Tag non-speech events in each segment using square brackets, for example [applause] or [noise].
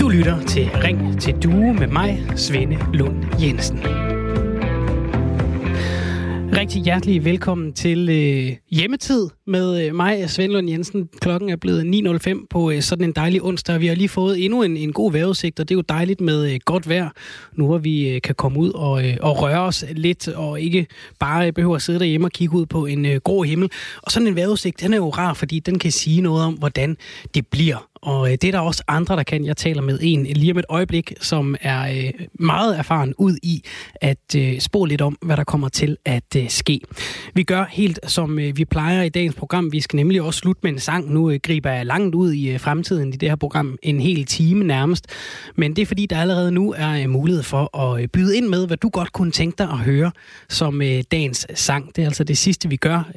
Du lytter til Ring til Due med mig, Svende Lund Jensen. Rigtig hjertelig velkommen til øh, hjemmetid med øh, mig, Svend Lund Jensen. Klokken er blevet 9.05 på øh, sådan en dejlig onsdag. Vi har lige fået endnu en, en god vejrudsigt, og det er jo dejligt med øh, godt vejr, nu hvor vi øh, kan komme ud og, øh, og røre os lidt, og ikke bare øh, behøver at sidde derhjemme og kigge ud på en øh, grå himmel. Og sådan en vejrudsigt, den er jo rar, fordi den kan sige noget om, hvordan det bliver og øh, det er der også andre, der kan. Jeg taler med en lige om et øjeblik, som er øh, meget erfaren ud i at øh, spå lidt om, hvad der kommer til at øh, ske. Vi gør helt som øh, vi plejer i dagens program. Vi skal nemlig også slutte med en sang. Nu øh, griber jeg langt ud i fremtiden i det her program. En hel time nærmest. Men det er fordi, der allerede nu er mulighed for at byde ind med, hvad du godt kunne tænke dig at høre som dagens sang. Det er altså det sidste, vi gør,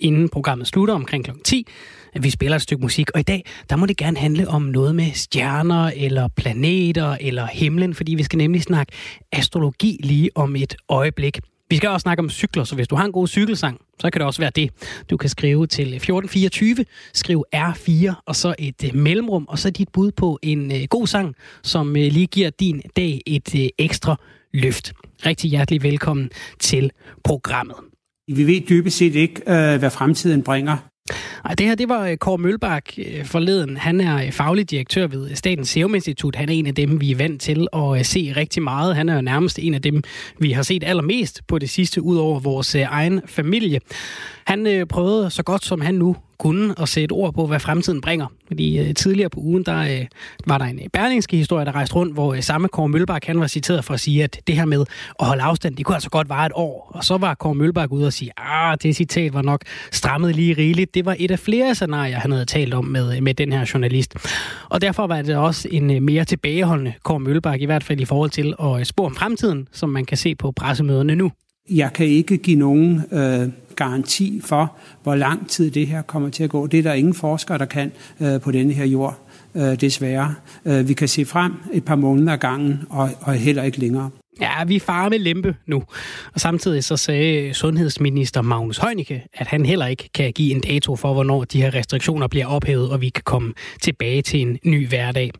inden programmet slutter omkring kl. 10 at vi spiller et stykke musik. Og i dag, der må det gerne handle om noget med stjerner, eller planeter, eller himlen, fordi vi skal nemlig snakke astrologi lige om et øjeblik. Vi skal også snakke om cykler, så hvis du har en god cykelsang, så kan det også være det. Du kan skrive til 1424, skriv R4, og så et øh, mellemrum, og så dit bud på en øh, god sang, som øh, lige giver din dag et ekstra løft. Rigtig hjertelig velkommen til programmet. Vi ved dybest set ikke, hvad fremtiden bringer. Nej, det her, det var øh, Kåre Mølbak øh, forleden. Han er øh, faglig direktør ved Statens Serum Institut. Han er en af dem, vi er vant til at se rigtig meget. Han er jo nærmest en af dem, vi har set allermest på det sidste, ud over vores egen familie. Han prøvede så godt som han nu kunne at sætte ord på, hvad fremtiden bringer. Fordi øh, tidligere på ugen, der øh, var der en øh, berlingske historie, der rejste rundt, hvor øh, samme Kåre Mølbak, han var citeret for at sige, at det her med at holde afstand, det kunne altså godt vare et år. Og så var Kåre Mølbak ude og sige, ah, det citat var nok strammet lige rigeligt. Det var et af flere scenarier, han havde talt om med, øh, med den her journalist. Og derfor var det også en øh, mere tilbageholdende Kåre Mølbak, i hvert fald i forhold til at øh, spå om fremtiden, som man kan se på pressemøderne nu. Jeg kan ikke give nogen øh, garanti for, hvor lang tid det her kommer til at gå. Det er der ingen forskere, der kan øh, på denne her jord, øh, desværre. Øh, vi kan se frem et par måneder ad gangen, og, og heller ikke længere. Ja, vi farer med lempe nu. Og samtidig så sagde sundhedsminister Magnus Heunicke, at han heller ikke kan give en dato for, hvornår de her restriktioner bliver ophævet, og vi kan komme tilbage til en ny hverdag.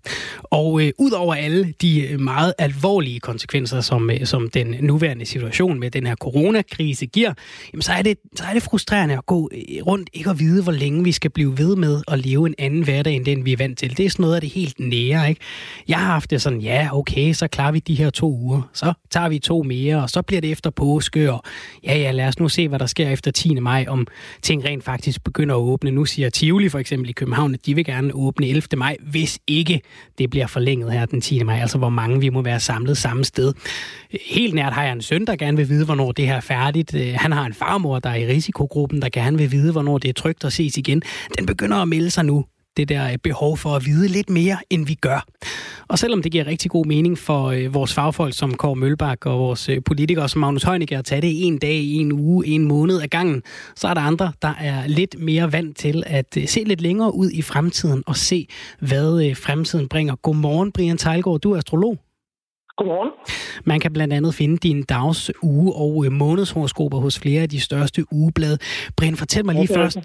Og øh, ud over alle de øh, meget alvorlige konsekvenser, som, øh, som den nuværende situation med den her coronakrise giver, jamen, så, er det, så er det frustrerende at gå øh, rundt, ikke at vide, hvor længe vi skal blive ved med at leve en anden hverdag, end den vi er vant til. Det er sådan noget af det helt nære, ikke? Jeg har haft det sådan, ja, okay, så klarer vi de her to uger. Så så tager vi to mere, og så bliver det efter påske, og ja, ja, lad os nu se, hvad der sker efter 10. maj, om ting rent faktisk begynder at åbne. Nu siger Tivoli for eksempel i København, at de vil gerne åbne 11. maj, hvis ikke det bliver forlænget her den 10. maj, altså hvor mange vi må være samlet samme sted. Helt nært har jeg en søn, der gerne vil vide, hvornår det her er færdigt. Øh, han har en farmor, der er i risikogruppen, der gerne vil vide, hvornår det er trygt at ses igen. Den begynder at melde sig nu det der øh, behov for at vide lidt mere, end vi gør. Og selvom det giver rigtig god mening for øh, vores fagfolk som Kåre Mølbak og vores øh, politikere som Magnus Heunicke at tage det en dag, en uge, en måned ad gangen, så er der andre, der er lidt mere vant til at øh, se lidt længere ud i fremtiden og se, hvad øh, fremtiden bringer. Godmorgen, Brian Tejlgaard. Du er astrolog. Godmorgen. Man kan blandt andet finde din dags, uge og øh, månedshoroskoper hos flere af de største ugeblade. Brian, fortæl mig lige okay. først,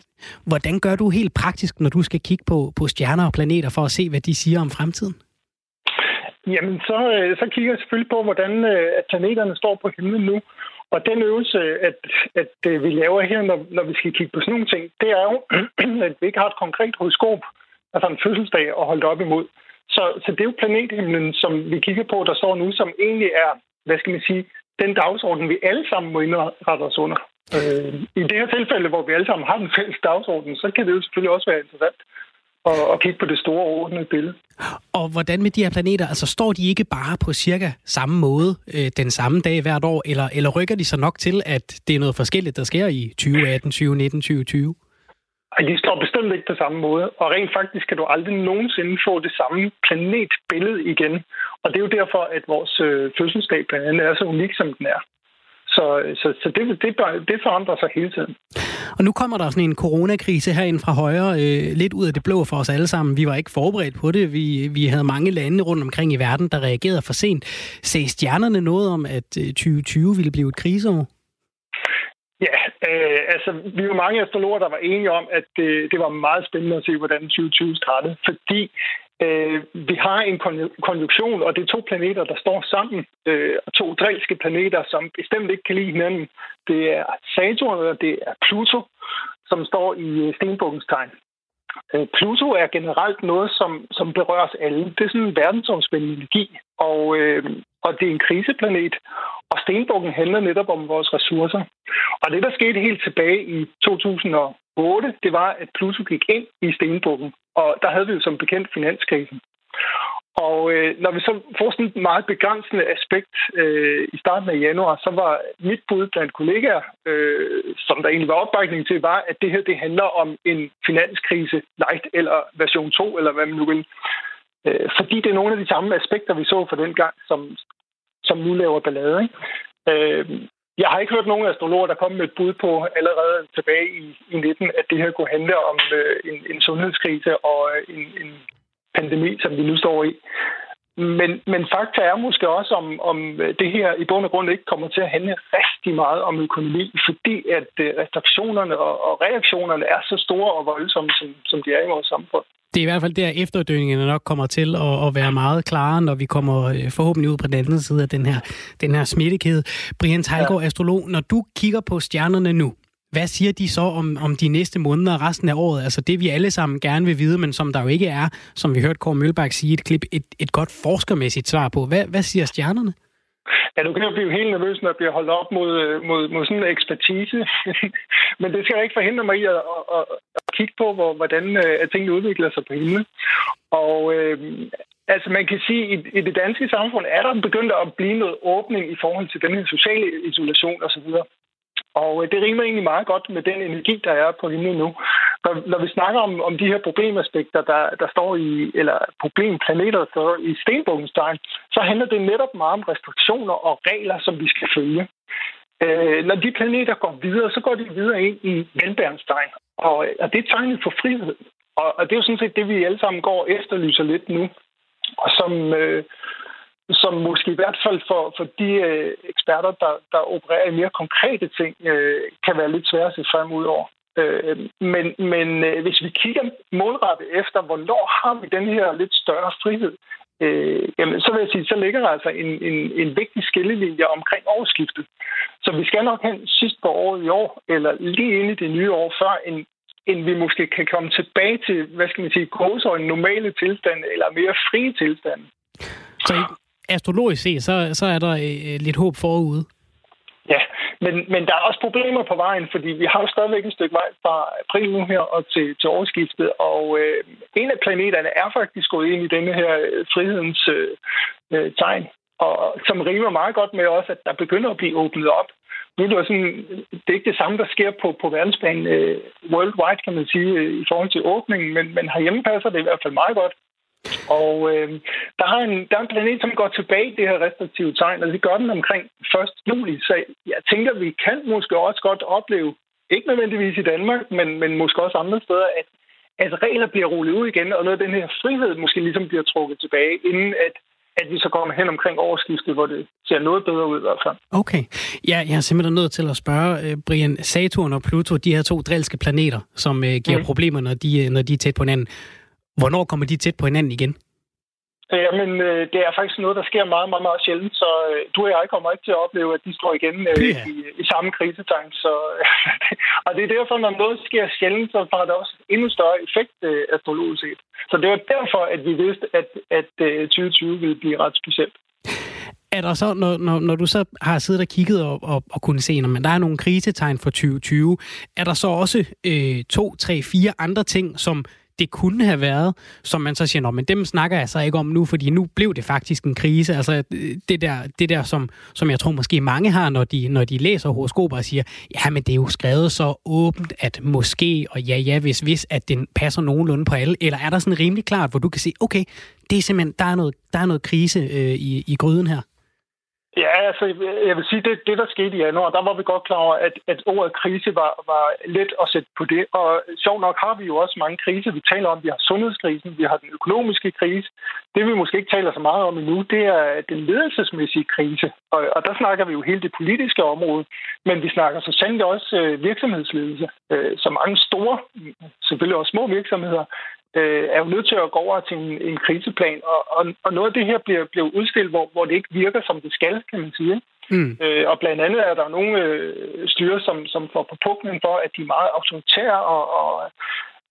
hvordan gør du helt praktisk, når du skal kigge på, på stjerner og planeter for at se, hvad de siger om fremtiden? Jamen, så, øh, så kigger jeg selvfølgelig på, hvordan øh, at planeterne står på himlen nu. Og den øvelse, at, at vi laver her, når, når vi skal kigge på sådan nogle ting, det er jo, [clears throat] at vi ikke har et konkret horoskop, altså en fødselsdag at holde op imod. Så, så det er jo planethimlen, som vi kigger på, der står nu, som egentlig er, hvad skal man sige, den dagsorden, vi alle sammen må indrette os under. Øh, I det her tilfælde, hvor vi alle sammen har den fælles dagsorden, så kan det jo selvfølgelig også være interessant at, at kigge på det store ordnede billede. Og hvordan med de her planeter? Altså står de ikke bare på cirka samme måde øh, den samme dag hvert år, eller, eller rykker de så nok til, at det er noget forskelligt, der sker i 2018, 2019, 2020? Og de står bestemt ikke på samme måde, og rent faktisk kan du aldrig nogensinde få det samme planetbillede igen. Og det er jo derfor, at vores øh, fødselsdag blandt andet er så unik, som den er. Så, øh, så, så det, det, det forandrer sig hele tiden. Og nu kommer der sådan en coronakrise herinde fra højre, øh, lidt ud af det blå for os alle sammen. Vi var ikke forberedt på det. Vi, vi havde mange lande rundt omkring i verden, der reagerede for sent. Sagde stjernerne noget om, at øh, 2020 ville blive et kriseår? Ja, øh, altså vi var mange astrologer, der var enige om, at det, det var meget spændende at se, hvordan 2020 startede, fordi Øh, vi har en konjunktion, og det er to planeter, der står sammen. Øh, to drilske planeter, som bestemt ikke kan lide hinanden. Det er Saturn, og det er Pluto, som står i øh, stenbukkens tegn. Øh, Pluto er generelt noget, som, som berører os alle. Det er sådan en verdensomspændende energi, og, øh, og det er en kriseplanet. Og stenbukken handler netop om vores ressourcer. Og det, der skete helt tilbage i 2008, det var, at Pluto gik ind i stenbukken. Og der havde vi jo som bekendt finanskrisen. Og øh, når vi så får sådan et meget begrænsende aspekt øh, i starten af januar, så var mit bud blandt kollegaer, øh, som der egentlig var opbakning til, var, at det her det handler om en finanskrise light eller version 2, eller hvad man nu vil. Øh, fordi det er nogle af de samme aspekter, vi så for den gang, som, som nu laver ballade. Ikke? Øh, jeg har ikke hørt nogen astrologer, der kom med et bud på allerede tilbage i, i 19, at det her kunne handle om øh, en, en sundhedskrise og øh, en, en pandemi, som vi nu står i. Men, men fakta er måske også, om, om det her i bund og grund ikke kommer til at handle rigtig meget om økonomi, fordi at øh, restriktionerne og, og reaktionerne er så store og voldsomme, som, som de er i vores samfund. Det er i hvert fald der, efterdønningerne nok kommer til at, at være meget klare, når vi kommer øh, forhåbentlig ud på den anden side af den her, den her smittekæde. Brian Teilgaard, ja. astrolog, når du kigger på stjernerne nu, hvad siger de så om, om de næste måneder og resten af året? Altså det, vi alle sammen gerne vil vide, men som der jo ikke er, som vi hørte Kåre Mølbak sige et klip, et, et godt forskermæssigt svar på. Hvad, hvad siger stjernerne? Ja, du kan jo blive helt nervøs, når jeg bliver holdt op mod, mod, mod sådan en ekspertise. [laughs] Men det skal ikke forhindre mig i at, at, at kigge på, hvor, hvordan at tingene udvikler sig på himlen. Og øh, altså man kan sige, at i, i det danske samfund er der begyndt at blive noget åbning i forhold til den her sociale isolation osv. Og øh, det rimer egentlig meget godt med den energi, der er på himlen nu. Når, når vi snakker om, om de her problemaspekter, der, der står i, eller problemplaneter, der står i stenbukkens tegn, så handler det netop meget om restriktioner og regler, som vi skal følge. Øh, når de planeter går videre, så går de videre ind i vandbærens tegn. Og, og det er tegnet for frihed. Og, og det er jo sådan set det, vi alle sammen går og efterlyser lidt nu. Og som, øh, som måske i hvert fald for, for de øh, eksperter, der, der opererer i mere konkrete ting, øh, kan være lidt svære at se frem ud over. Øh, men men øh, hvis vi kigger målrettet efter, hvornår har vi den her lidt større frihed, øh, jamen, så vil jeg sige, så ligger der altså en, en, en vigtig skillelinje omkring årsskiftet. Så vi skal nok hen sidst på året i år, eller lige ind i det nye år, før en, end vi måske kan komme tilbage til, hvad skal man sige, en normale tilstand, eller mere frie tilstand. Så astrologisk set, så, så er der øh, øh, lidt håb forude. Ja, men, men der er også problemer på vejen, fordi vi har jo stadigvæk et stykke vej fra april nu her og til, til årsskiftet, og øh, en af planeterne er faktisk gået ind i denne her øh, frihedens øh, øh, tegn, og som rimer meget godt med også, at der begynder at blive åbnet op. Nu er det, sådan, det er ikke det samme, der sker på, på verdensplan øh, worldwide, kan man sige, øh, i forhold til åbningen, men, men herhjemme passer det i hvert fald meget godt. Og øh, der, har en, der er en planet, som går tilbage i det her restriktive tegn, og det gør den omkring 1. juli. Så jeg tænker, vi kan måske også godt opleve, ikke nødvendigvis i Danmark, men, men måske også andre steder, at, at regler bliver rullet ud igen, og noget af den her frihed måske ligesom bliver trukket tilbage, inden at, at vi så kommer hen omkring årsskiftet, hvor det ser noget bedre ud i hvert fald. Okay. Ja, jeg er simpelthen nødt til at spørge, øh, Brian, Saturn og Pluto, de her to drilske planeter, som uh, giver mm. problemer, når de, når de er tæt på hinanden. Hvornår kommer de tæt på hinanden igen? Jamen, øh, det er faktisk noget, der sker meget, meget, meget sjældent, så øh, du og jeg kommer ikke til at opleve, at de står igen øh, i, i samme krisetegn. Så, [laughs] og det er derfor, når noget sker sjældent, så har det også endnu større effekt astrologisk set. Så det var derfor, at vi vidste, at, at 2020 ville blive ret specielt. Er der så, når, når, når du så har siddet og kigget og, og, og kunne se, at der er nogle krisetegn for 2020, er der så også øh, to, tre, fire andre ting, som det kunne have været, som man så siger, men dem snakker jeg så ikke om nu, fordi nu blev det faktisk en krise. Altså øh, det der, det der som, som jeg tror måske mange har, når de, når de læser horoskoper og siger, ja, men det er jo skrevet så åbent, at måske, og ja, ja, hvis, hvis, at den passer nogenlunde på alle, eller er der sådan rimelig klart, hvor du kan sige, okay, det er simpelthen, der er noget, der er noget krise øh, i, i gryden her? Ja, altså, jeg vil sige, det, det der skete i januar, der var vi godt klar over, at, at ordet krise var, var let at sætte på det. Og sjovt nok har vi jo også mange kriser. Vi taler om, vi har sundhedskrisen, vi har den økonomiske krise. Det vi måske ikke taler så meget om endnu, det er den ledelsesmæssige krise. Og, og der snakker vi jo hele det politiske område, men vi snakker så sandelig også øh, virksomhedsledelse. Øh, så mange store, selvfølgelig også små virksomheder, øh, er jo nødt til at gå over til en, en kriseplan, og, og, og noget af det her bliver, bliver udstillet, hvor, hvor det ikke virker, som det skal, kan man sige. Mm. Øh, og blandt andet er der nogle øh, styre, som, som får på puklen for, at de er meget autoritære, og, og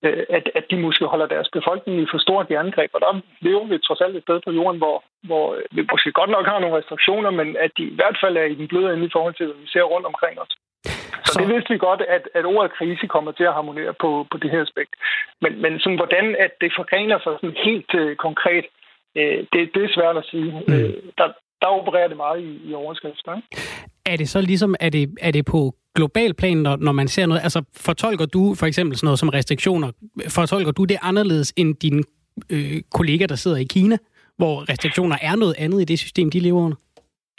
øh, at, at de måske holder deres befolkning i for stort jerngreb. Og der lever vi trods alt et sted på jorden, hvor, hvor vi måske godt nok har nogle restriktioner, men at de i hvert fald er i den bløde ende i forhold til, hvad vi ser rundt omkring os. Så, det vidste vi godt, at, at ordet krise kommer til at harmonere på, på det her aspekt. Men, men sådan, hvordan at det forgrener sig sådan helt uh, konkret, uh, det, det er svært at sige. Mm. Uh, der, der opererer det meget i, i overskrifter. Er det så ligesom, er det, er det på global plan, når, når man ser noget? Altså fortolker du for eksempel sådan noget som restriktioner, fortolker du det anderledes end dine øh, kollegaer, der sidder i Kina, hvor restriktioner er noget andet i det system, de lever under?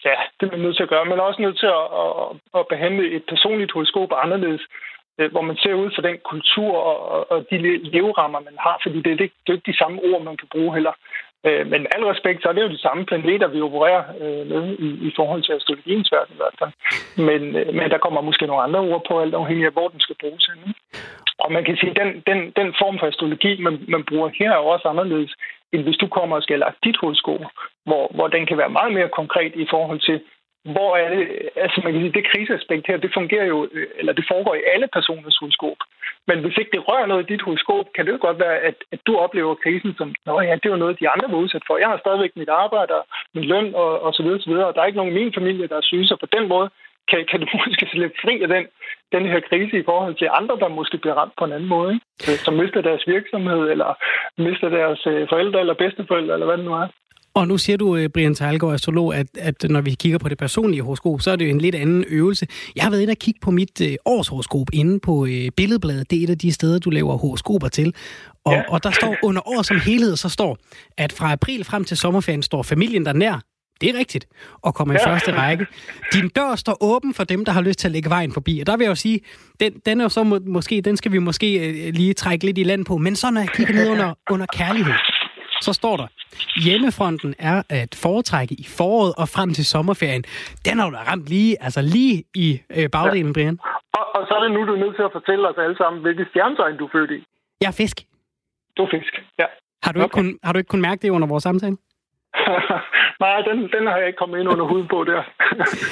Ja, det er man nødt til at gøre. Man er også nødt til at, at, at behandle et personligt horoskop anderledes, øh, hvor man ser ud for den kultur og, og de leverammer, man har, fordi det, det, det er ikke de samme ord, man kan bruge heller. Øh, men med al respekt, så er det jo de samme planeter, vi opererer øh, med i, i forhold til astrologiens verden i hvert fald. Men, men der kommer måske nogle andre ord på, alt afhængig af, hvor den skal bruges henne. Og man kan sige, at den, den, den form for astrologi, man, man bruger her, er også anderledes, end hvis du kommer og skal lage dit horoskop, hvor, hvor den kan være meget mere konkret i forhold til, hvor er det, altså man kan sige, det kriseaspekt her, det fungerer jo, øh, eller det foregår i alle personers horoskop. Men hvis ikke det rører noget i dit horoskop, kan det jo godt være, at, at du oplever krisen som, nå ja, det var noget, de andre var udsat for. Jeg har stadigvæk mit arbejde og min løn og, og så videre, så videre, og der er ikke nogen i min familie, der er syge, så på den måde kan, kan du [laughs] måske slippe fri af den, den her krise i forhold til andre, der måske bliver ramt på en anden måde, ikke? Øh, som mister deres virksomhed, eller mister deres øh, forældre eller bedsteforældre, eller hvad det nu er. Og nu siger du, øh, Brian Teilgaard, astrolog, at, at når vi kigger på det personlige horoskop, så er det jo en lidt anden øvelse. Jeg har været inde og kigge på mit øh, årshoroskop inde på øh, Billedbladet. Det er et af de steder, du laver horoskoper til. Og, ja. og der står [clears throat] under år som helhed, så står, at fra april frem til sommerferien står familien der nær. Det er rigtigt. Og kommer ja. i første række. Din dør står åben for dem, der har lyst til at lægge vejen forbi. Og der vil jeg jo sige, den, den er jo så må, måske, den skal vi måske øh, lige trække lidt i land på. Men så når jeg kigger ned under, under kærlighed, så står der, hjemmefronten er at foretrække i foråret og frem til sommerferien. Den har du ramt lige, altså lige i øh, bagdelen, ja. Brian. Og, og så er det nu, du er nødt til at fortælle os alle sammen, hvilket stjernetegn du er født i. Jeg er fisk. Du er fisk, ja. Har du, okay. ikke kun, har du ikke kun mærket det under vores samtale? [laughs] Nej, den, den har jeg ikke kommet ind under huden på der.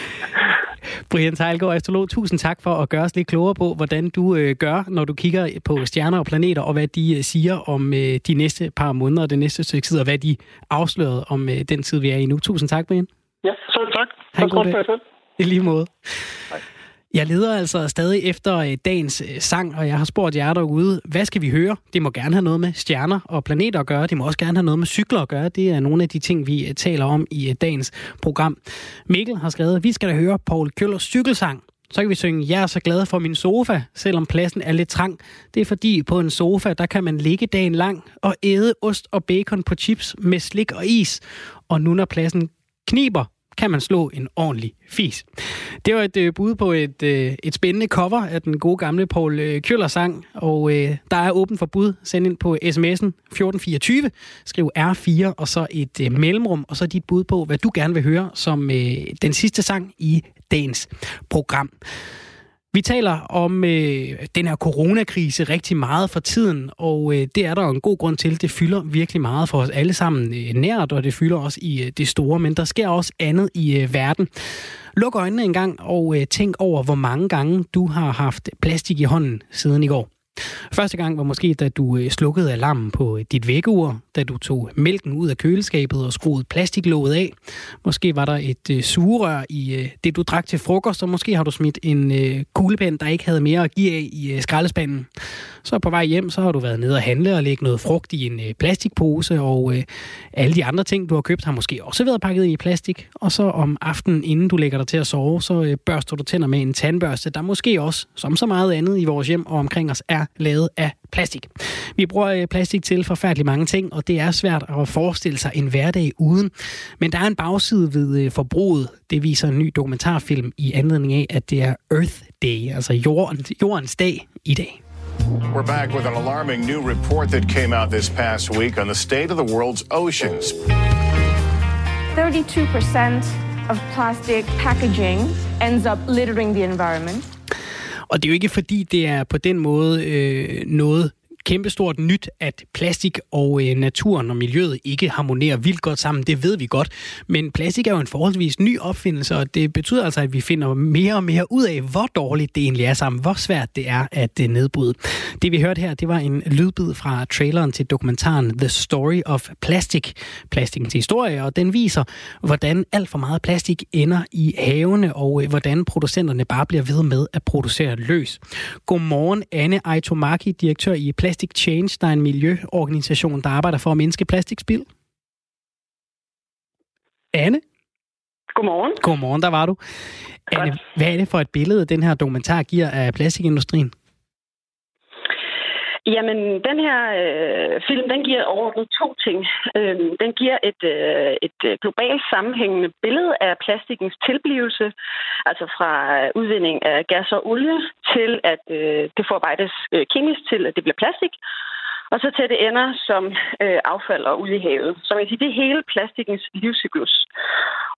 [laughs] Brian Teilgaard, astrolog, tusind tak for at gøre os lidt klogere på, hvordan du øh, gør, når du kigger på stjerner og planeter, og hvad de øh, siger om øh, de næste par måneder og det næste stykke tid, og hvad de afslørede om øh, den tid, vi er i nu. Tusind tak, Brian. Ja, så tak. Tak for det. I lige måde. Hej. Jeg leder altså stadig efter øh, dagens øh, sang, og jeg har spurgt jer derude, hvad skal vi høre? Det må gerne have noget med stjerner og planeter at gøre. Det må også gerne have noget med cykler at gøre. Det er nogle af de ting, vi øh, taler om i dagens program. Mikkel har skrevet, at vi skal da høre Paul Køllers cykelsang. Så kan vi synge, jeg er så glad for min sofa, selvom pladsen er lidt trang. Det er fordi, på en sofa, der kan man ligge dagen lang og æde ost og bacon på chips med slik og is. Og nu når pladsen kniber, kan man slå en ordentlig fis. Det var et øh, bud på et, øh, et spændende cover af den gode gamle Paul øh, Kjøller sang, og øh, der er åben for bud. Send ind på sms'en 1424, skriv R4 og så et øh, mellemrum, og så dit bud på, hvad du gerne vil høre som øh, den sidste sang i dagens program. Vi taler om øh, den her coronakrise rigtig meget for tiden, og øh, det er der jo en god grund til. Det fylder virkelig meget for os alle sammen øh, nært, og det fylder også i øh, det store. Men der sker også andet i øh, verden. Luk øjnene en gang og øh, tænk over, hvor mange gange du har haft plastik i hånden siden i går. Første gang var måske, da du øh, slukkede alarmen på øh, dit vækkeur, da du tog mælken ud af køleskabet og skruede plastiklåget af. Måske var der et øh, sugerør i det, du drak til frokost, og måske har du smidt en kuglepen, der ikke havde mere at give af i skraldespanden. Så på vej hjem, så har du været nede og handle og lægge noget frugt i en plastikpose, og alle de andre ting, du har købt, har måske også været pakket i plastik. Og så om aftenen, inden du lægger dig til at sove, så børster du tænder med en tandbørste, der måske også, som så meget andet i vores hjem og omkring os, er lavet af plastik. Vi bruger øh, plastik til forfærdelig mange ting, og det er svært at forestille sig en hverdag uden. Men der er en bagside ved øh, forbruget. Det viser en ny dokumentarfilm i anledning af, at det er Earth Day, altså jorden, jordens dag i dag. We're back with an alarming new report that came out this past week on the state of the world's oceans. 32% of plastic packaging ends up littering the environment. Og det er jo ikke fordi, det er på den måde øh, noget kæmpestort nyt, at plastik og øh, naturen og miljøet ikke harmonerer vildt godt sammen. Det ved vi godt. Men plastik er jo en forholdsvis ny opfindelse, og det betyder altså, at vi finder mere og mere ud af, hvor dårligt det egentlig er sammen, hvor svært det er at øh, nedbryde. Det vi hørte her, det var en lydbid fra traileren til dokumentaren The Story of Plastic, plastikens historie, og den viser, hvordan alt for meget plastik ender i havene, og øh, hvordan producenterne bare bliver ved med at producere løs. Godmorgen, Anne Aitomaki, direktør i Plastic Change, der er en miljøorganisation, der arbejder for at mindske plastikspild. Anne? Godmorgen. Godmorgen, der var du. Anne, hvad er det for et billede, den her dokumentar giver af plastikindustrien? Jamen, den her øh, film, den giver overordnet to ting. Øh, den giver et, øh, et øh, globalt sammenhængende billede af plastikens tilblivelse, altså fra øh, udvinding af gas og olie til, at øh, det forarbejdes øh, kemisk til, at det bliver plastik, og så til det ender som øh, affald og ude i havet. Så man kan sige, det er hele plastikkens livscyklus.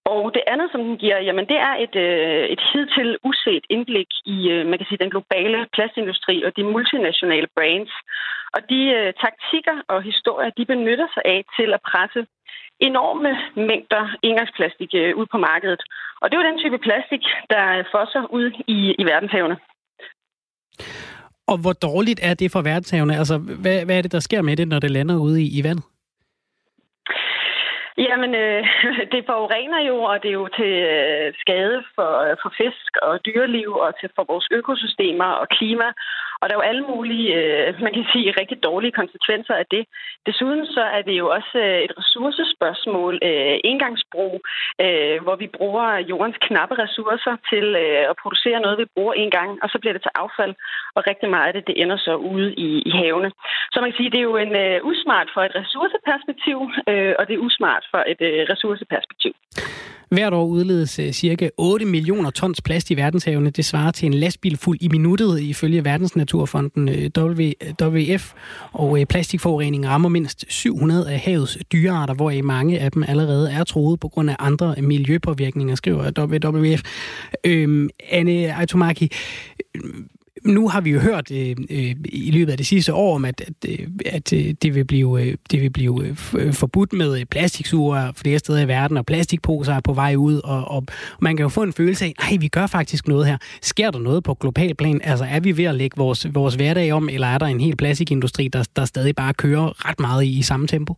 Og det andet, som den giver, jamen det er et, øh, et hidtil uset indblik i øh, man kan sige, den globale plastindustri og de multinationale brands. Og de øh, taktikker og historier, de benytter sig af til at presse enorme mængder engangsplastik øh, ud på markedet. Og det er jo den type plastik, der fosser ud i, i verdenshavene. Og hvor dårligt er det for verdenshavene? Altså, hvad, hvad er det, der sker med det, når det lander ude i, i vandet? Jamen, øh, [laughs] det forurener jo, og det er jo til øh, skade for, øh, for fisk og dyreliv og til for vores økosystemer og klima. Og der er jo alle mulige, øh, man kan sige, rigtig dårlige konsekvenser af det. Desuden så er det jo også øh, et ressourcespørgsmål, øh, engangsbrug, øh, hvor vi bruger jordens knappe ressourcer til øh, at producere noget, vi bruger en gang, og så bliver det til affald, og rigtig meget af det, det ender så ude i, i havene. Så man kan sige, det er jo en øh, usmart for et ressourceperspektiv, øh, og det er usmart for et øh, ressourceperspektiv. Hvert år udledes øh, cirka 8 millioner tons plast i verdenshavene. Det svarer til en lastbil fuld i minuttet ifølge Verdensnaturfonden øh, WWF. Og øh, plastikforurening rammer mindst 700 af havets dyrearter, hvor mange af dem allerede er troet på grund af andre miljøpåvirkninger, skriver WWF. Øhm, Anne Aitomaki, nu har vi jo hørt øh, øh, i løbet af det sidste år om, at, at, øh, at øh, det vil blive, øh, det vil blive forbudt med plastiksuger flere steder i verden, og plastikposer er på vej ud, og, og man kan jo få en følelse af, nej, vi gør faktisk noget her. Sker der noget på global plan? Altså, er vi ved at lægge vores, vores hverdag om, eller er der en hel plastikindustri, der, der stadig bare kører ret meget i, i samme tempo?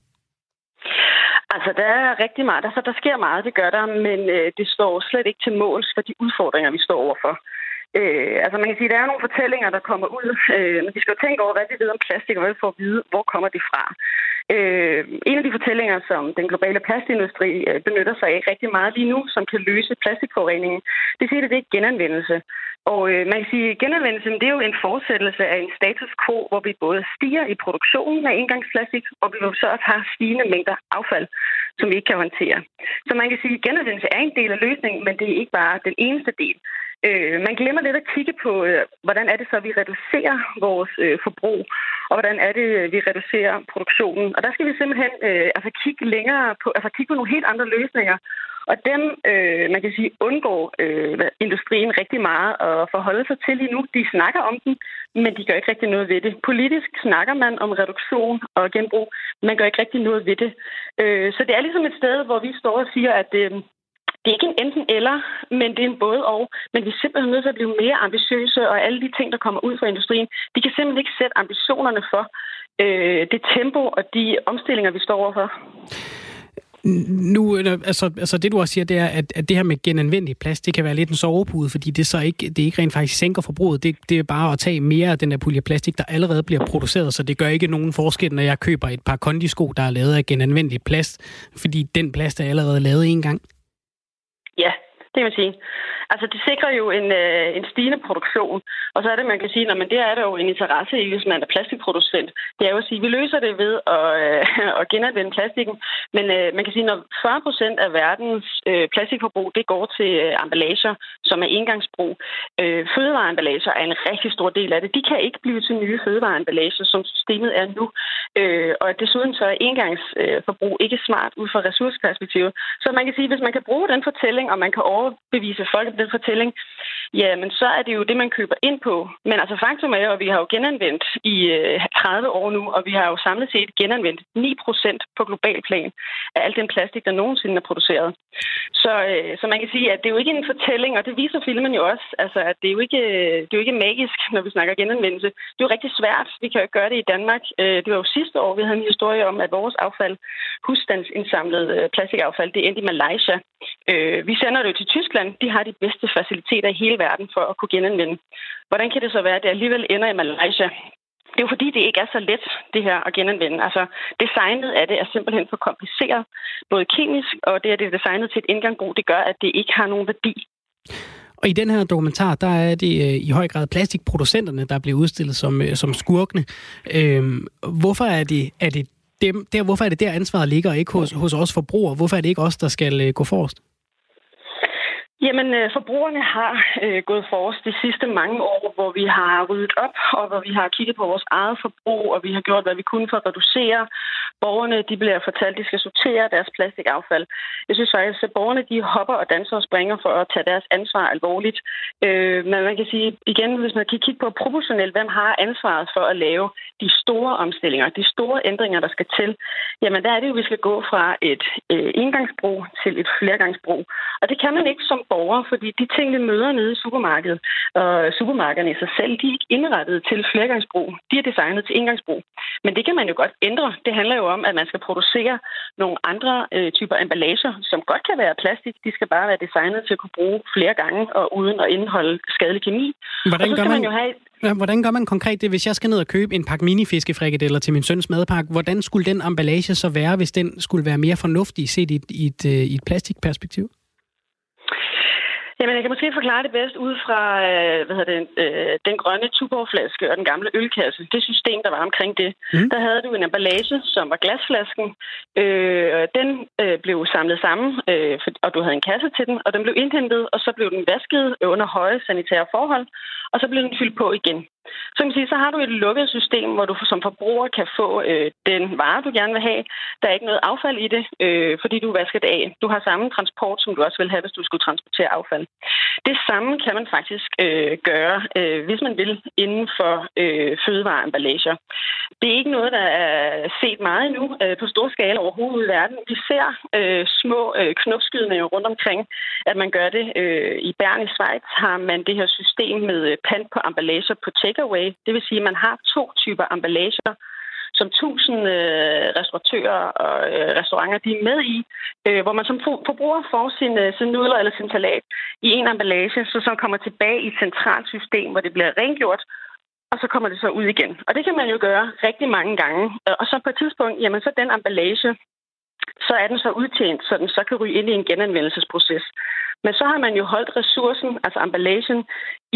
Altså, der er rigtig meget. Altså, der sker meget, det gør der, men øh, det står slet ikke til måls for de udfordringer, vi står overfor. Øh, altså man kan sige, at der er nogle fortællinger, der kommer ud, øh, men vi skal jo tænke over, hvad vi ved om plastik, og hvad vi får at vide, hvor kommer det fra. Øh, en af de fortællinger, som den globale plastindustri øh, benytter sig af rigtig meget lige nu, som kan løse plastikforureningen, det siger, at det er genanvendelse. Og øh, man kan sige, at genanvendelse det er jo en fortsættelse af en status quo, hvor vi både stiger i produktionen af engangsplastik, og vi så også har stigende mængder affald, som vi ikke kan håndtere. Så man kan sige, at genanvendelse er en del af løsningen, men det er ikke bare den eneste del. Øh, man glemmer lidt at kigge på, øh, hvordan er det så, vi reducerer vores øh, forbrug, og hvordan er det, øh, vi reducerer produktionen. Og der skal vi simpelthen øh, altså kigge længere på, altså kigge på nogle helt andre løsninger. Og dem, øh, man kan sige, undgår øh, industrien rigtig meget at forholde sig til lige nu. De snakker om den, men de gør ikke rigtig noget ved det. Politisk snakker man om reduktion og genbrug, man gør ikke rigtig noget ved det. Øh, så det er ligesom et sted, hvor vi står og siger, at øh, det er ikke en enten eller, men det er en både og. Men vi er simpelthen nødt til at blive mere ambitiøse, og alle de ting, der kommer ud fra industrien, de kan simpelthen ikke sætte ambitionerne for øh, det tempo og de omstillinger, vi står overfor. Nu, øh, altså, altså det du også siger, det er, at, at det her med genanvendelig plast, det kan være lidt en sovepude, fordi det så ikke, det ikke rent faktisk sænker forbruget. Det, det er bare at tage mere af den der pulje plastik, der allerede bliver produceret, så det gør ikke nogen forskel, når jeg køber et par kondisko, der er lavet af genanvendelig plast, fordi den plast er allerede lavet en gang. Ja, det kan man sige. Altså, det sikrer jo en, øh, en stigende produktion. Og så er det, man kan sige, at det er der jo en interesse i, hvis man er plastikproducent. Det er jo at sige, at vi løser det ved at, øh, at genanvende plastikken. Men øh, man kan sige, når 40 procent af verdens øh, plastikforbrug det går til øh, emballager, som er engangsbrug. Øh, fødevareemballager er en rigtig stor del af det. De kan ikke blive til nye fødevareemballager, som systemet er nu. Øh, og desuden så er engangsforbrug ikke smart ud fra ressourceperspektivet. Så man kan sige, hvis man kan bruge den fortælling, og man kan overbevise folk om den fortælling, ja, men så er det jo det, man køber ind på. Men altså faktum er, at vi har jo genanvendt i øh, 30 år nu, og vi har jo samlet set genanvendt 9% på global plan af al den plastik, der nogensinde er produceret. Så, øh, så man kan sige, at det er jo ikke en fortælling, og det viser filmen jo også, altså, at det er jo, ikke, øh, det er jo ikke magisk, når vi snakker genanvendelse. Det er jo rigtig svært. Vi kan jo ikke gøre det i Danmark. Det var jo sidste år, vi havde en historie om, at vores affald, husstandsindsamlet plastikaffald, det endte i Malaysia. Vi sender det jo til Tyskland. De har de bedste faciliteter i hele verden for at kunne genanvende. Hvordan kan det så være, at det alligevel ender i Malaysia? Det er jo fordi, det ikke er så let, det her at genanvende. Altså, designet af det er simpelthen for kompliceret, både kemisk, og det, at det er designet til et indgangbrug, det gør, at det ikke har nogen værdi. Og i den her dokumentar, der er det øh, i høj grad plastikproducenterne, der bliver udstillet som, øh, som skurkene. Øhm, hvorfor er det, er det dem, der, hvorfor er det der ansvaret ligger, og ikke hos, hos os forbrugere? Hvorfor er det ikke os, der skal øh, gå forrest? Jamen, øh, forbrugerne har øh, gået for os de sidste mange år, hvor vi har ryddet op, og hvor vi har kigget på vores eget forbrug, og vi har gjort, hvad vi kunne for at reducere. Borgerne de bliver fortalt, at de skal sortere deres plastikaffald. Jeg synes faktisk, at borgerne de hopper og danser og springer for at tage deres ansvar alvorligt. Øh, men man kan sige, igen, hvis man kan kigge på proportionelt, hvem har ansvaret for at lave de store omstillinger, de store ændringer, der skal til, jamen der er det jo, at vi skal gå fra et øh, engangsbrug til et flergangsbrug. Og det kan man ikke som borgere, fordi de ting, vi møder nede i supermarkedet, og supermarkederne i sig selv, de er ikke indrettet til flergangsbrug. De er designet til engangsbrug. Men det kan man jo godt ændre. Det handler jo om, at man skal producere nogle andre øh, typer emballager, som godt kan være plastik. De skal bare være designet til at kunne bruge flere gange og uden at indeholde skadelig kemi. Hvordan gør man, man jo have hvordan gør man konkret det, hvis jeg skal ned og købe en pakke minifiskefrikadeller til min søns madpakke? Hvordan skulle den emballage så være, hvis den skulle være mere fornuftig set i et, i et, øh, i et plastikperspektiv? Jamen, jeg kan måske forklare det bedst ud fra øh, hvad hedder det, øh, den grønne tuborgflaske og den gamle ølkasse. Det system, der var omkring det. Mm. Der havde du en emballage, som var glasflasken. Øh, den øh, blev samlet sammen, øh, og du havde en kasse til den, og den blev indhentet, og så blev den vasket under høje sanitære forhold, og så bliver den fyldt på igen. Så kan man sige, så har du et lukket system, hvor du som forbruger kan få øh, den vare, du gerne vil have. Der er ikke noget affald i det, øh, fordi du vasker det af. Du har samme transport, som du også vil have, hvis du skulle transportere affald. Det samme kan man faktisk øh, gøre, øh, hvis man vil, inden for øh, fødevareemballager. Det er ikke noget, der er set meget endnu øh, på stor skala overhovedet i verden. Vi ser øh, små øh, knopskydninger rundt omkring, at man gør det. Øh, I Bern i Schweiz har man det her system med øh, pant på emballager på takeaway. Det vil sige, at man har to typer emballager, som tusind øh, restauratører og øh, restauranter de er med i, øh, hvor man som forbruger får sin, øh, sin nudler eller sin salat i en emballage, så som kommer tilbage i et centralt system, hvor det bliver rengjort, og så kommer det så ud igen. Og det kan man jo gøre rigtig mange gange. Og så på et tidspunkt, jamen så den emballage, så er den så udtjent, så den så kan ryge ind i en genanvendelsesproces. Men så har man jo holdt ressourcen, altså emballagen,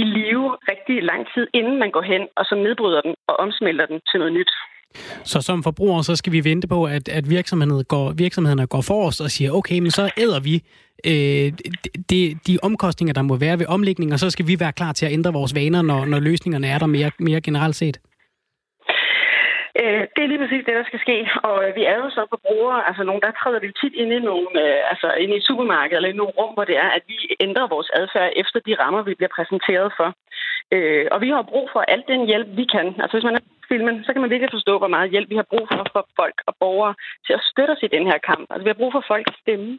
i live rigtig lang tid, inden man går hen og så nedbryder den og omsmelter den til noget nyt. Så som forbrugere, så skal vi vente på, at, at virksomhederne, går, virksomhederne går for os og siger, okay, men så æder vi øh, de, de omkostninger, der må være ved omlægning, og så skal vi være klar til at ændre vores vaner, når, når løsningerne er der mere, mere generelt set. Øh, det er lige præcis det, der skal ske. Og øh, vi er jo så brugere altså nogen, der træder vi tit ind i, nogle, øh, altså ind i supermarkedet supermarked eller i nogle rum, hvor det er, at vi ændrer vores adfærd efter de rammer, vi bliver præsenteret for. Øh, og vi har brug for al den hjælp, vi kan. Altså hvis man er filmen, så kan man virkelig forstå, hvor meget hjælp vi har brug for for folk og borgere til at støtte os i den her kamp. Altså vi har brug for folks stemme.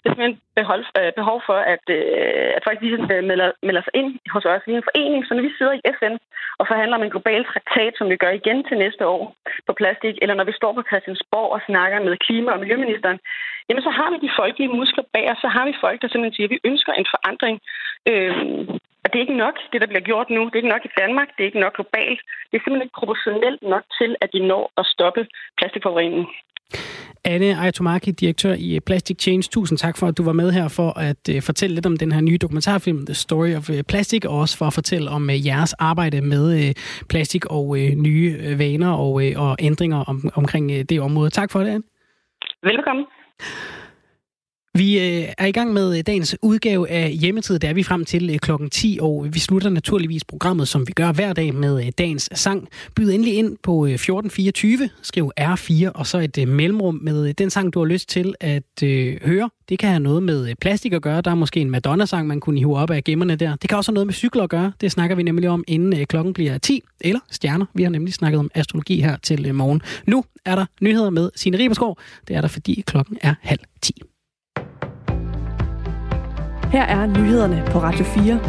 Det er simpelthen behov, øh, behov for, at, øh, at folk lige melder, melder sig ind hos os. Vi er en forening, så når vi sidder i FN og forhandler om en global traktat, som vi gør igen til næste år på plastik, eller når vi står på Christiansborg og snakker med klima- og miljøministeren, jamen så har vi de folkelige muskler bag os, så har vi folk, der simpelthen siger, at vi ønsker en forandring. Øh, ikke nok, det der bliver gjort nu. Det er ikke nok i Danmark, det er ikke nok globalt. Det er simpelthen ikke proportionelt nok til, at vi når at stoppe plastikforureningen. Anne Aitomaki, direktør i Plastic Change. Tusind tak for, at du var med her for at uh, fortælle lidt om den her nye dokumentarfilm, The Story of uh, Plastic, og også for at fortælle om jeres arbejde med plastik og nye vaner og, og ændringer om, omkring det område. Tak for det, Anne. Velkommen. Vi øh, er i gang med øh, dagens udgave af Hjemmetid. Der er vi frem til øh, klokken 10, og vi slutter naturligvis programmet, som vi gør hver dag med dagens sang. Byd endelig ind på 1424, skriv R4, og så et mellemrum med den sang, du har lyst til at høre. Det kan have noget med plastik at gøre. Der er måske en Madonna-sang, man kunne hive op af gemmerne der. Det kan også have noget med cykler at gøre. Det snakker vi nemlig om, inden klokken bliver 10. Eller stjerner. Vi har nemlig snakket om astrologi her til morgen. Nu er der nyheder med Signe Ribersgaard. Det er der, fordi klokken er halv 10. Her er nyhederne på Radio 4.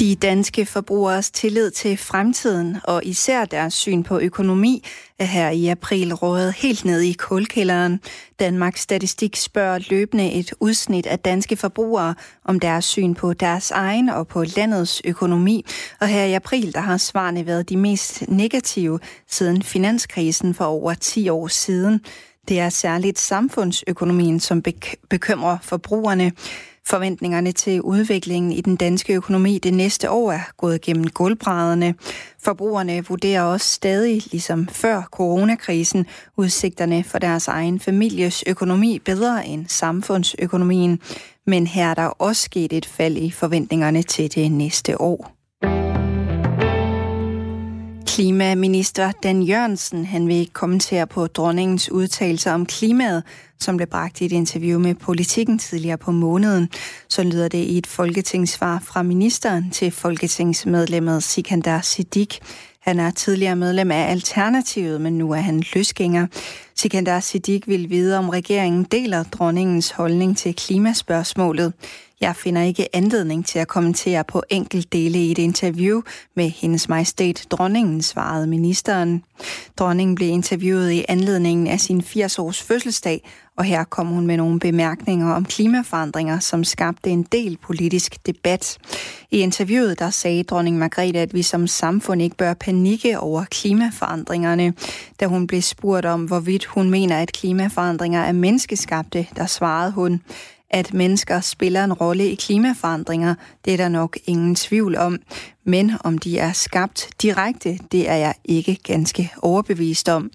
De danske forbrugers tillid til fremtiden og især deres syn på økonomi er her i april rådet helt ned i kulkælderen. Danmarks Statistik spørger løbende et udsnit af danske forbrugere om deres syn på deres egen og på landets økonomi. Og her i april der har svarene været de mest negative siden finanskrisen for over 10 år siden. Det er særligt samfundsøkonomien, som bekymrer forbrugerne. Forventningerne til udviklingen i den danske økonomi det næste år er gået gennem gulvbrædderne. Forbrugerne vurderer også stadig, ligesom før coronakrisen, udsigterne for deres egen families økonomi bedre end samfundsøkonomien. Men her er der også sket et fald i forventningerne til det næste år. Klimaminister Dan Jørgensen han vil kommentere på dronningens udtalelser om klimaet, som blev bragt i et interview med Politikken tidligere på måneden. Så lyder det i et folketingssvar fra ministeren til folketingsmedlemmet Sikandar Siddiq. Han er tidligere medlem af Alternativet, men nu er han løsgænger. Sikandar Siddiq vil vide, om regeringen deler dronningens holdning til klimaspørgsmålet. Jeg finder ikke anledning til at kommentere på dele i et interview med hendes majestæt dronningen, svarede ministeren. Dronningen blev interviewet i anledningen af sin 80-års fødselsdag, og her kom hun med nogle bemærkninger om klimaforandringer, som skabte en del politisk debat. I interviewet der sagde dronning Margrethe, at vi som samfund ikke bør panikke over klimaforandringerne. Da hun blev spurgt om, hvorvidt hun mener, at klimaforandringer er menneskeskabte, der svarede hun, at mennesker spiller en rolle i klimaforandringer, det er der nok ingen tvivl om. Men om de er skabt direkte, det er jeg ikke ganske overbevist om.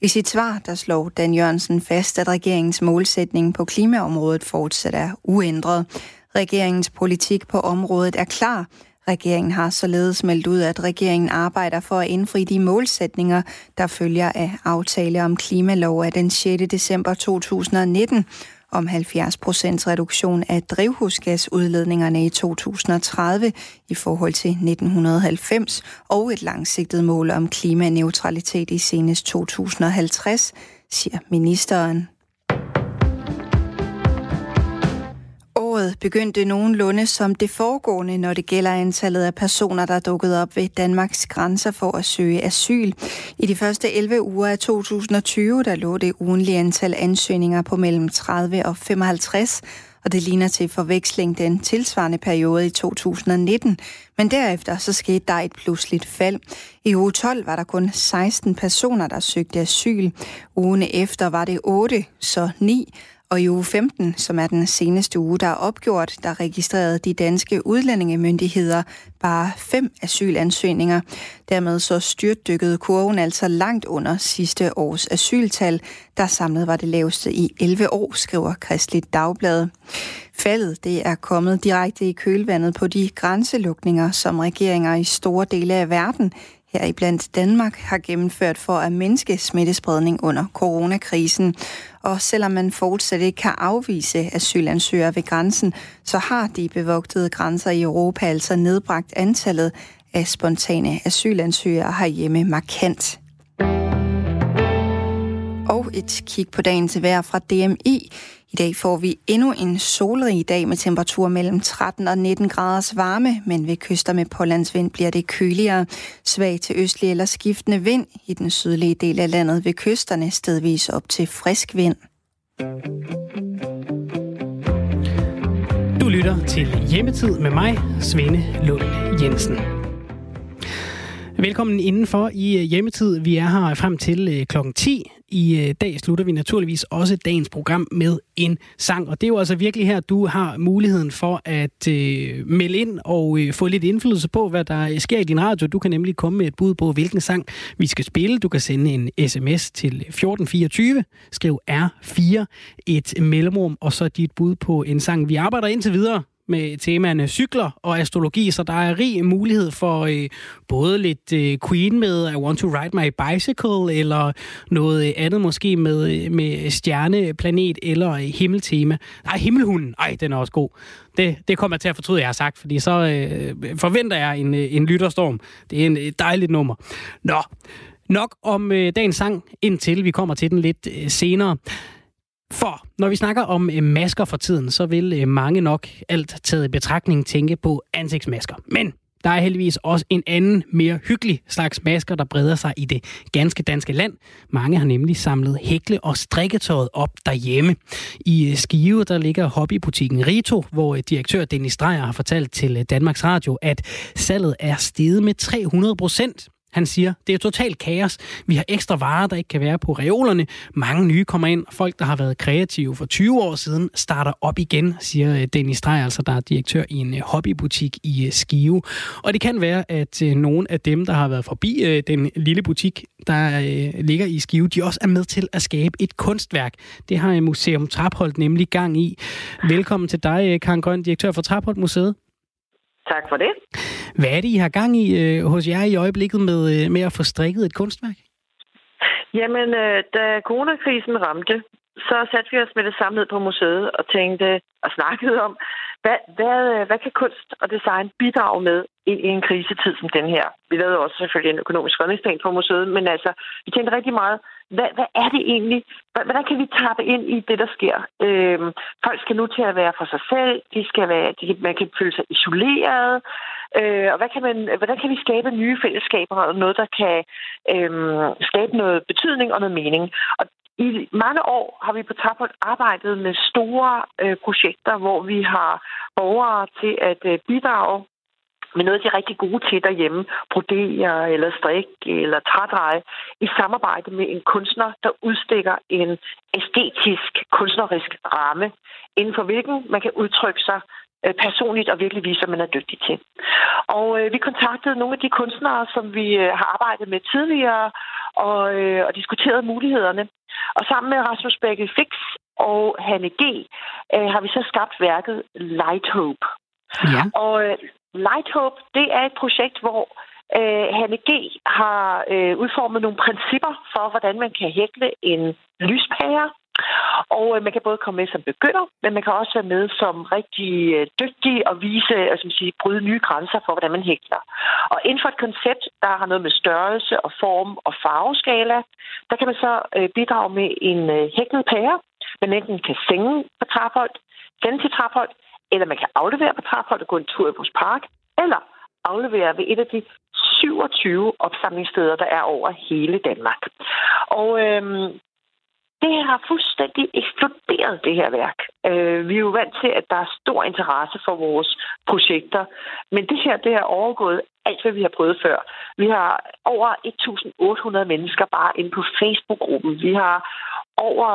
I sit svar, der slår Dan Jørgensen fast, at regeringens målsætning på klimaområdet fortsat er uændret. Regeringens politik på området er klar. Regeringen har således meldt ud, at regeringen arbejder for at indfri de målsætninger, der følger af aftale om klimalov af den 6. december 2019, om 70 procents reduktion af drivhusgasudledningerne i 2030 i forhold til 1990 og et langsigtet mål om klimaneutralitet i senest 2050, siger ministeren. Året begyndte nogenlunde som det foregående, når det gælder antallet af personer, der dukkede op ved Danmarks grænser for at søge asyl. I de første 11 uger af 2020, der lå det ugenlige antal ansøgninger på mellem 30 og 55, og det ligner til forveksling den tilsvarende periode i 2019. Men derefter så skete der et pludseligt fald. I uge 12 var der kun 16 personer, der søgte asyl. Ugen efter var det 8, så 9. Og i uge 15, som er den seneste uge, der er opgjort, der registrerede de danske udlændingemyndigheder bare fem asylansøgninger. Dermed så styrtdykkede kurven altså langt under sidste års asyltal, der samlet var det laveste i 11 år, skriver Kristeligt Dagblad. Faldet det er kommet direkte i kølvandet på de grænselukninger, som regeringer i store dele af verden her blandt Danmark har gennemført for at mindske smittespredning under coronakrisen. Og selvom man fortsat ikke kan afvise asylansøgere ved grænsen, så har de bevogtede grænser i Europa altså nedbragt antallet af spontane asylansøgere herhjemme markant. Og et kig på dagens vejr fra DMI. I dag får vi endnu en solrig dag med temperatur mellem 13 og 19 graders varme, men ved kyster med pålandsvind bliver det køligere. Svag til østlig eller skiftende vind i den sydlige del af landet ved kysterne stedvis op til frisk vind. Du lytter til Hjemmetid med mig, Svende Lund Jensen. Velkommen indenfor i hjemmetid. Vi er her frem til øh, klokken 10 i øh, dag slutter vi naturligvis også dagens program med en sang. Og det er jo altså virkelig her, du har muligheden for at øh, melde ind og øh, få lidt indflydelse på, hvad der øh, sker i din radio. Du kan nemlig komme med et bud på, hvilken sang vi skal spille. Du kan sende en sms til 1424, skriv R4, et mellemrum, og så dit bud på en sang. Vi arbejder indtil videre med temaerne cykler og astrologi, så der er rig mulighed for øh, både lidt øh, Queen med I Want to Ride My Bicycle, eller noget øh, andet måske med, øh, med stjerneplanet eller øh, himmeltema. Nej, himmelhunden, ej, den er også god. Det, det kommer jeg til at fortryde, jeg har sagt, fordi så øh, forventer jeg en, øh, en lytterstorm. Det er en øh, dejligt nummer. Nå, nok om øh, dagens sang, indtil vi kommer til den lidt øh, senere. For når vi snakker om øh, masker for tiden, så vil øh, mange nok alt taget i betragtning tænke på ansigtsmasker. Men der er heldigvis også en anden, mere hyggelig slags masker, der breder sig i det ganske danske land. Mange har nemlig samlet hækle- og strikketøjet op derhjemme. I øh, Skive, der ligger hobbybutikken Rito, hvor øh, direktør Dennis Dreyer har fortalt til øh, Danmarks Radio, at salget er steget med 300 procent han siger, det er totalt kaos. Vi har ekstra varer, der ikke kan være på reolerne. Mange nye kommer ind. Folk, der har været kreative for 20 år siden, starter op igen, siger øh, Dennis Streg, altså der er direktør i en øh, hobbybutik i øh, Skive. Og det kan være, at nogle af dem, der har været forbi den lille butik, der ligger i Skive, de også er med til at skabe et kunstværk. Det har Museum Trapholdt nemlig gang i. Velkommen til dig, Karen Grøn, direktør for Trapholdt Museet. Tak for det. Hvad er det, I har gang i øh, hos jer i øjeblikket med, øh, med at få strikket et kunstværk? Jamen, øh, da coronakrisen ramte, så satte vi os med det samme ned på museet og tænkte og snakkede om, hvad, hvad, hvad kan kunst og design bidrage med i, i en krisetid som den her? Vi lavede også selvfølgelig en økonomisk redningsplan på museet, men altså, vi tænkte rigtig meget, hvad, hvad er det egentlig? Hvordan kan vi tappe ind i det, der sker? Øhm, folk skal nu til at være for sig selv. De skal være, de, man kan føle sig isoleret. Øh, og hvad kan man, hvordan kan vi skabe nye fællesskaber og noget, der kan øhm, skabe noget betydning og noget mening? Og i mange år har vi på Tapot arbejdet med store øh, projekter, hvor vi har borgere til at øh, bidrage med noget, de er rigtig gode til derhjemme, brodere eller strik eller trædreje, i samarbejde med en kunstner, der udstikker en æstetisk, kunstnerisk ramme, inden for hvilken man kan udtrykke sig øh, personligt og virkelig vise, at man er dygtig til. Og øh, vi kontaktede nogle af de kunstnere, som vi øh, har arbejdet med tidligere, og, øh, og diskuteret mulighederne. Og sammen med Rasmus Bække Fix og Hanne G. Øh, har vi så skabt værket Light Hope. Ja. Og øh, Light Hope, det er et projekt, hvor øh, Hanne G. har øh, udformet nogle principper for, hvordan man kan hækle en lyspære. Og øh, man kan både komme med som begynder, men man kan også være med som rigtig øh, dygtig og vise, øh, altså sige, bryde nye grænser for, hvordan man hækler. Og inden for et koncept, der har noget med størrelse og form og farveskala, der kan man så øh, bidrage med en øh, hæklet pære, man enten kan sænge på traphold, sende til traphold, eller man kan aflevere på Traphold og gå en tur i vores park, eller aflevere ved et af de 27 opsamlingssteder, der er over hele Danmark. Og øhm, det har fuldstændig eksploderet, det her værk. Øh, vi er jo vant til, at der er stor interesse for vores projekter, men det her, det har overgået alt, hvad vi har prøvet før. Vi har over 1.800 mennesker bare inde på Facebook-gruppen. Vi har over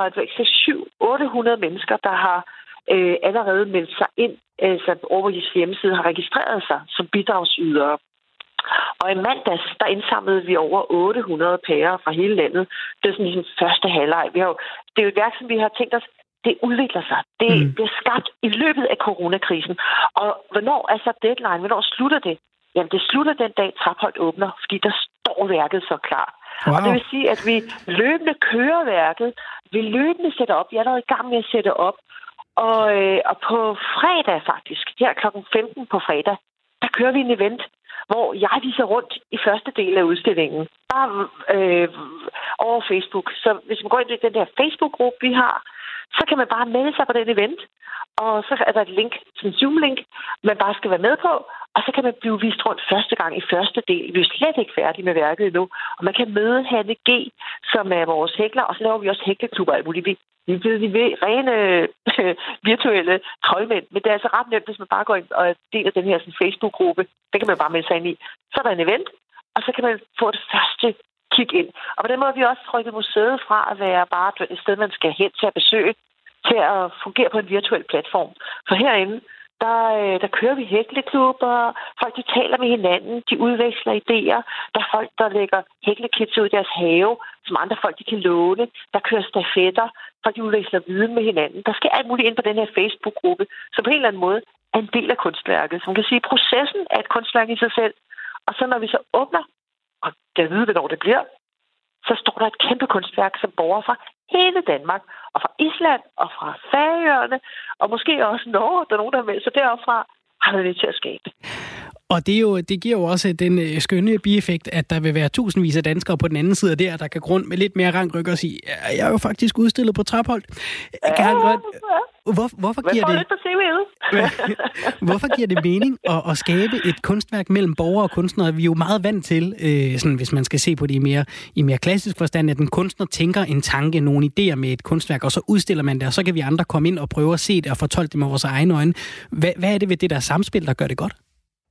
700-800 mennesker, der har øh, allerede meldt sig ind, altså over på hjemmeside har registreret sig som bidragsydere. Og i mandags, der indsamlede vi over 800 pærer fra hele landet. Det er sådan ligesom første halvleg. Vi har jo, det er jo et værk, som vi har tænkt os, det udvikler sig. Det mm. bliver skabt i løbet af coronakrisen. Og hvornår er så deadline? Hvornår slutter det? Jamen, det slutter den dag, Trapholdt åbner, fordi der står værket så klar. Wow. Og det vil sige, at vi løbende kører værket. Vi løbende sætter op. Jeg er allerede i gang med at sætte op. Og, øh, og på fredag faktisk, her kl. 15 på fredag, der kører vi en event, hvor jeg viser rundt i første del af udstillingen. Bare øh, over Facebook. Så hvis man går ind i den der Facebook-gruppe, vi har, så kan man bare melde sig på den event. Og så er der et link, sådan en Zoom-link, man bare skal være med på. Og så kan man blive vist rundt første gang i første del. Vi er slet ikke færdige med værket endnu. Og man kan møde Hanne G., som er vores hækler. Og så laver vi også hækleklubber alt muligt. Vi, vi er de vi rene øh, [laughs] virtuelle troldmænd. Men det er altså ret nemt, hvis man bare går ind og deler den her Facebook-gruppe. Den kan man bare melde sig ind i. Så er der en event, og så kan man få det første kigge ind. Og på den måde har vi også rykket museet fra at være bare et sted, man skal hen til at besøge, til at fungere på en virtuel platform. For herinde, der, øh, der kører vi hækleklubber, folk de taler med hinanden, de udveksler idéer, der er folk, der lægger hæklekits ud i deres have, som andre folk de kan låne, der kører stafetter, folk de udveksler viden med hinanden. Der sker alt muligt ind på den her Facebook-gruppe, som på en eller anden måde er en del af kunstværket. Så man kan sige, at processen er et kunstværk i sig selv, og så når vi så åbner, og kan vide, hvornår det bliver, så står der et kæmpe kunstværk, som borger fra hele Danmark, og fra Island, og fra Færøerne, og måske også Norge, der er nogen, der er med sig fra, har været med til at skabe. Og det, er jo, det giver jo også den øh, skønne bieffekt, at der vil være tusindvis af danskere på den anden side af der, der kan grund med lidt mere rangryk og sige, jeg er jo faktisk udstillet på Trapholdt. Ja, kan godt, hvor, hvorfor, giver det, [laughs] hvorfor giver det mening at, at skabe et kunstværk mellem borgere og kunstnere? Vi er jo meget vant til, øh, sådan, hvis man skal se på det i mere, i mere klassisk forstand, at en kunstner tænker en tanke, nogle idéer med et kunstværk, og så udstiller man det, og så kan vi andre komme ind og prøve at se det og fortolke det med vores egne øjne. Hvad, hvad er det ved det der samspil, der gør det godt?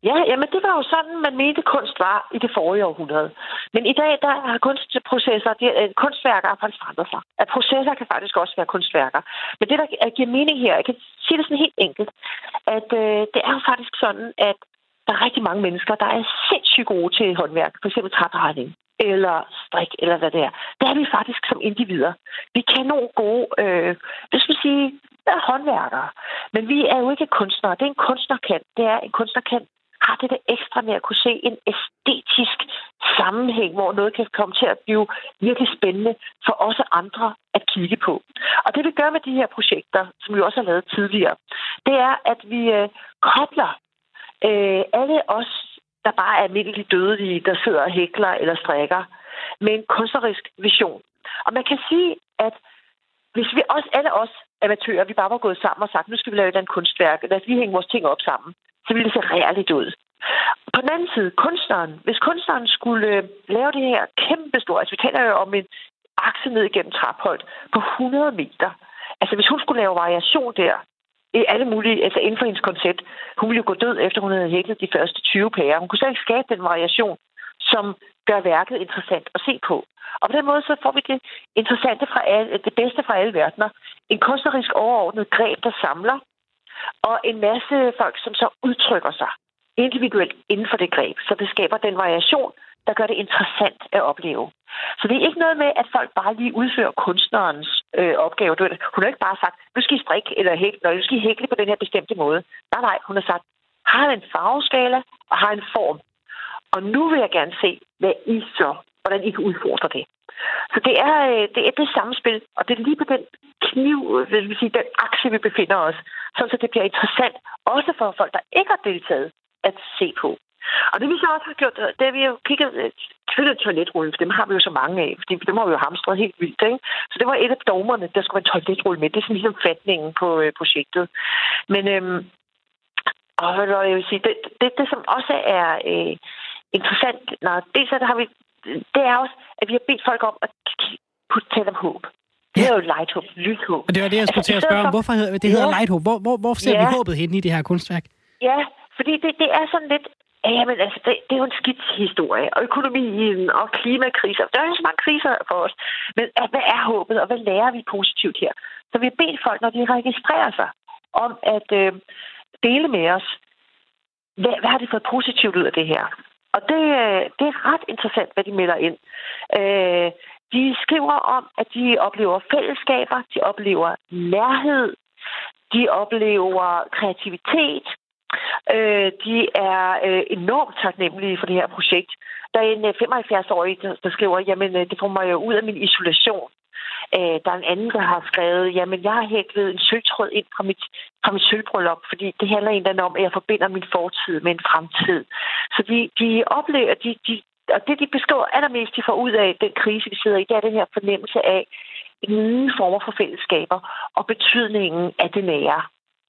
Ja, jamen det var jo sådan, man mente kunst var i det forrige århundrede. Men i dag, der har kunstprocesser, de, øh, kunstværker har faktisk forandret sig. At processer kan faktisk også være kunstværker. Men det, der øh, giver mening her, jeg kan sige det sådan helt enkelt, at øh, det er jo faktisk sådan, at der er rigtig mange mennesker, der er sindssygt gode til håndværk. For eksempel eller strik, eller hvad det er. Det er vi faktisk som individer. Vi kan nogle gode, øh, det skal sige, er håndværkere. Men vi er jo ikke kunstnere. Det er en kunstner kan. Det er en kunstner kan har det der ekstra med at kunne se en æstetisk sammenhæng, hvor noget kan komme til at blive virkelig spændende for os andre at kigge på. Og det vi gør med de her projekter, som vi også har lavet tidligere, det er, at vi øh, kobler øh, alle os, der bare er almindeligt dødelige, der sidder og hækler eller strikker, med en kunstnerisk vision. Og man kan sige, at hvis vi også, alle os amatører, vi bare var gået sammen og sagt, nu skal vi lave et andet kunstværk, lad os lige hænge vores ting op sammen, så ville det se rærligt ud. På den anden side, kunstneren. Hvis kunstneren skulle øh, lave det her kæmpe store, altså vi taler jo om en akse ned igennem Trapholdt på 100 meter. Altså hvis hun skulle lave variation der, i alle mulige, altså inden for hendes koncept, hun ville jo gå død, efter hun havde hæklet de første 20 pærer. Hun kunne selv skabe den variation, som gør værket interessant at se på. Og på den måde så får vi det interessante fra alle, det bedste fra alle verdener. En kunstnerisk overordnet greb, der samler og en masse folk, som så udtrykker sig individuelt inden for det greb. Så det skaber den variation, der gør det interessant at opleve. Så det er ikke noget med, at folk bare lige udfører kunstnerens øh, opgave. Hun har ikke bare sagt, nu skal I strikke eller hækle, nu skal I hækle på den her bestemte måde. Nej, nej, hun har sagt, har en farveskala og har en form. Og nu vil jeg gerne se, hvad I så, hvordan I kan udfordre det. Så det er, øh, det er det samspil, og det er lige på den kniv, øh, vil vi sige, den akse, vi befinder os, så det bliver interessant, også for folk, der ikke har deltaget, at se på. Og det vi så også har gjort, øh, det er, at vi har kigget selvfølgelig toiletrullen, for dem har vi jo så mange af, fordi dem har vi jo hamstret helt vildt. Ikke? Så det var et af dommerne, der skulle være toiletrulle med. Det er sådan ligesom fatningen på øh, projektet. Men øhm, og jeg vil sige, det, det, det som også er øh, interessant, når dels så har vi, det er også, at vi har bedt folk om at putte tale om håb. Det er jo lighthåb, lyshåb. Og det var det, jeg skulle til at spørge om. Hvorfor hedder det hedder ja. lighthåb? Hvor, hvor, hvor ser ja. vi håbet hen i det her kunstværk? Ja, fordi det, det er sådan lidt... Ja, men altså, det, det er jo en skidt historie. Og økonomien og klimakriser. Der er jo så mange kriser for os. Men at, hvad er håbet, og hvad lærer vi positivt her? Så vi har bedt folk, når de registrerer sig, om at øh, dele med os, hvad, hvad har de fået positivt ud af det her? Og det, øh, det er ret interessant, hvad de melder ind. Øh, de skriver om, at de oplever fællesskaber, de oplever nærhed, de oplever kreativitet, øh, de er øh, enormt taknemmelige for det her projekt. Der er en øh, 75-årig, der, der skriver, jamen øh, det får mig jo ud af min isolation. Øh, der er en anden, der har skrevet, jamen jeg har hæklet en sølvtråd ind fra mit, fra mit sølvbrøllup, fordi det handler egentlig om, at jeg forbinder min fortid med en fremtid. Så de, de oplever, de, de, og det, de beskriver allermest, de får ud af den krise, vi sidder i, det er den her fornemmelse af nye former for fællesskaber og betydningen af det nære.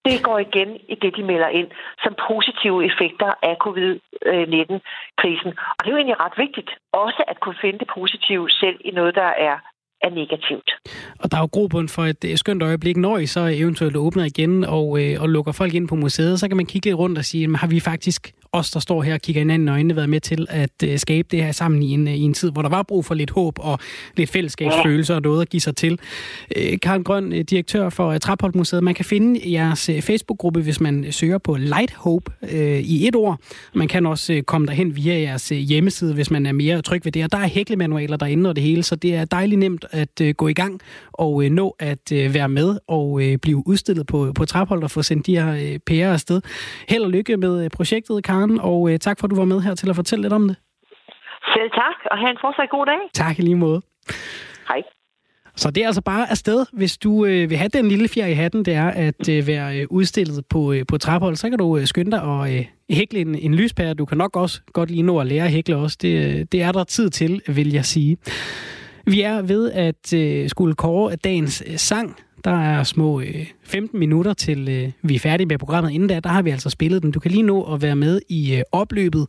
Det går igen i det, de melder ind som positive effekter af covid-19-krisen. Og det er jo egentlig ret vigtigt også at kunne finde det positive selv i noget, der er er negativt. Og der er jo grobund for et skønt øjeblik, når I så eventuelt åbner igen og, øh, og lukker folk ind på museet, så kan man kigge lidt rundt og sige, har vi faktisk os, der står her og kigger hinanden i øjnene, været med til at øh, skabe det her sammen i en, øh, i en tid, hvor der var brug for lidt håb og lidt fællesskabsfølelse og noget at give sig til. Øh, Karen Grøn, øh, direktør for øh, Trapholtmuseet, man kan finde jeres øh, Facebook-gruppe, hvis man øh, søger på Light Hope øh, i et ord. Man kan også øh, komme derhen via jeres øh, hjemmeside, hvis man er mere tryg ved det. Og der er hæklemanualer derinde og det hele, så det er dejligt nemt at øh, gå i gang og øh, nå at øh, være med og øh, blive udstillet på, på Trapholt og få sendt de her øh, pærer afsted. Held og lykke med øh, projektet, Karen, og øh, tak for, at du var med her til at fortælle lidt om det. Selv tak, og have en fortsat god dag. Tak i lige måde. Hej. Så det er altså bare afsted, hvis du øh, vil have den lille fjer i hatten, det er at øh, være øh, udstillet på, øh, på Traphold, så kan du øh, skynde dig og øh, hækle en, en lyspære. Du kan nok også godt lige nå at lære at hækle også. Det, øh, det er der tid til, vil jeg sige. Vi er ved at øh, skulle kåre dagens øh, sang. Der er små øh, 15 minutter til øh, vi er færdige med programmet. Inden da, der har vi altså spillet den. Du kan lige nå at være med i øh, opløbet.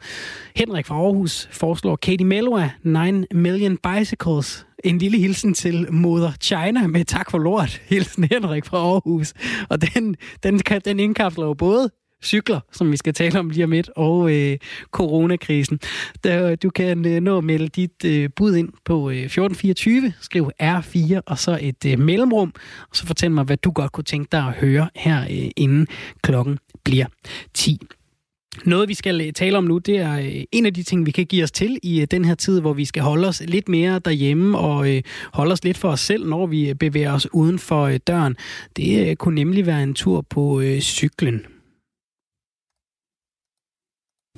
Henrik fra Aarhus foreslår Katie Melua, 9 Million Bicycles. En lille hilsen til moder China med tak for lort. [laughs] Hilsen Henrik fra Aarhus. Og den, den, kan, den indkapsler jo både cykler, som vi skal tale om lige om lidt, og øh, coronakrisen. Der, du kan øh, nå at melde dit øh, bud ind på øh, 1424, skriv R4 og så et øh, mellemrum, og så fortæl mig, hvad du godt kunne tænke dig at høre her, øh, inden klokken bliver 10. Noget, vi skal øh, tale om nu, det er øh, en af de ting, vi kan give os til i øh, den her tid, hvor vi skal holde os lidt mere derhjemme og holde os lidt for os selv, når vi bevæger os uden for døren. Det kunne nemlig være en tur på cyklen.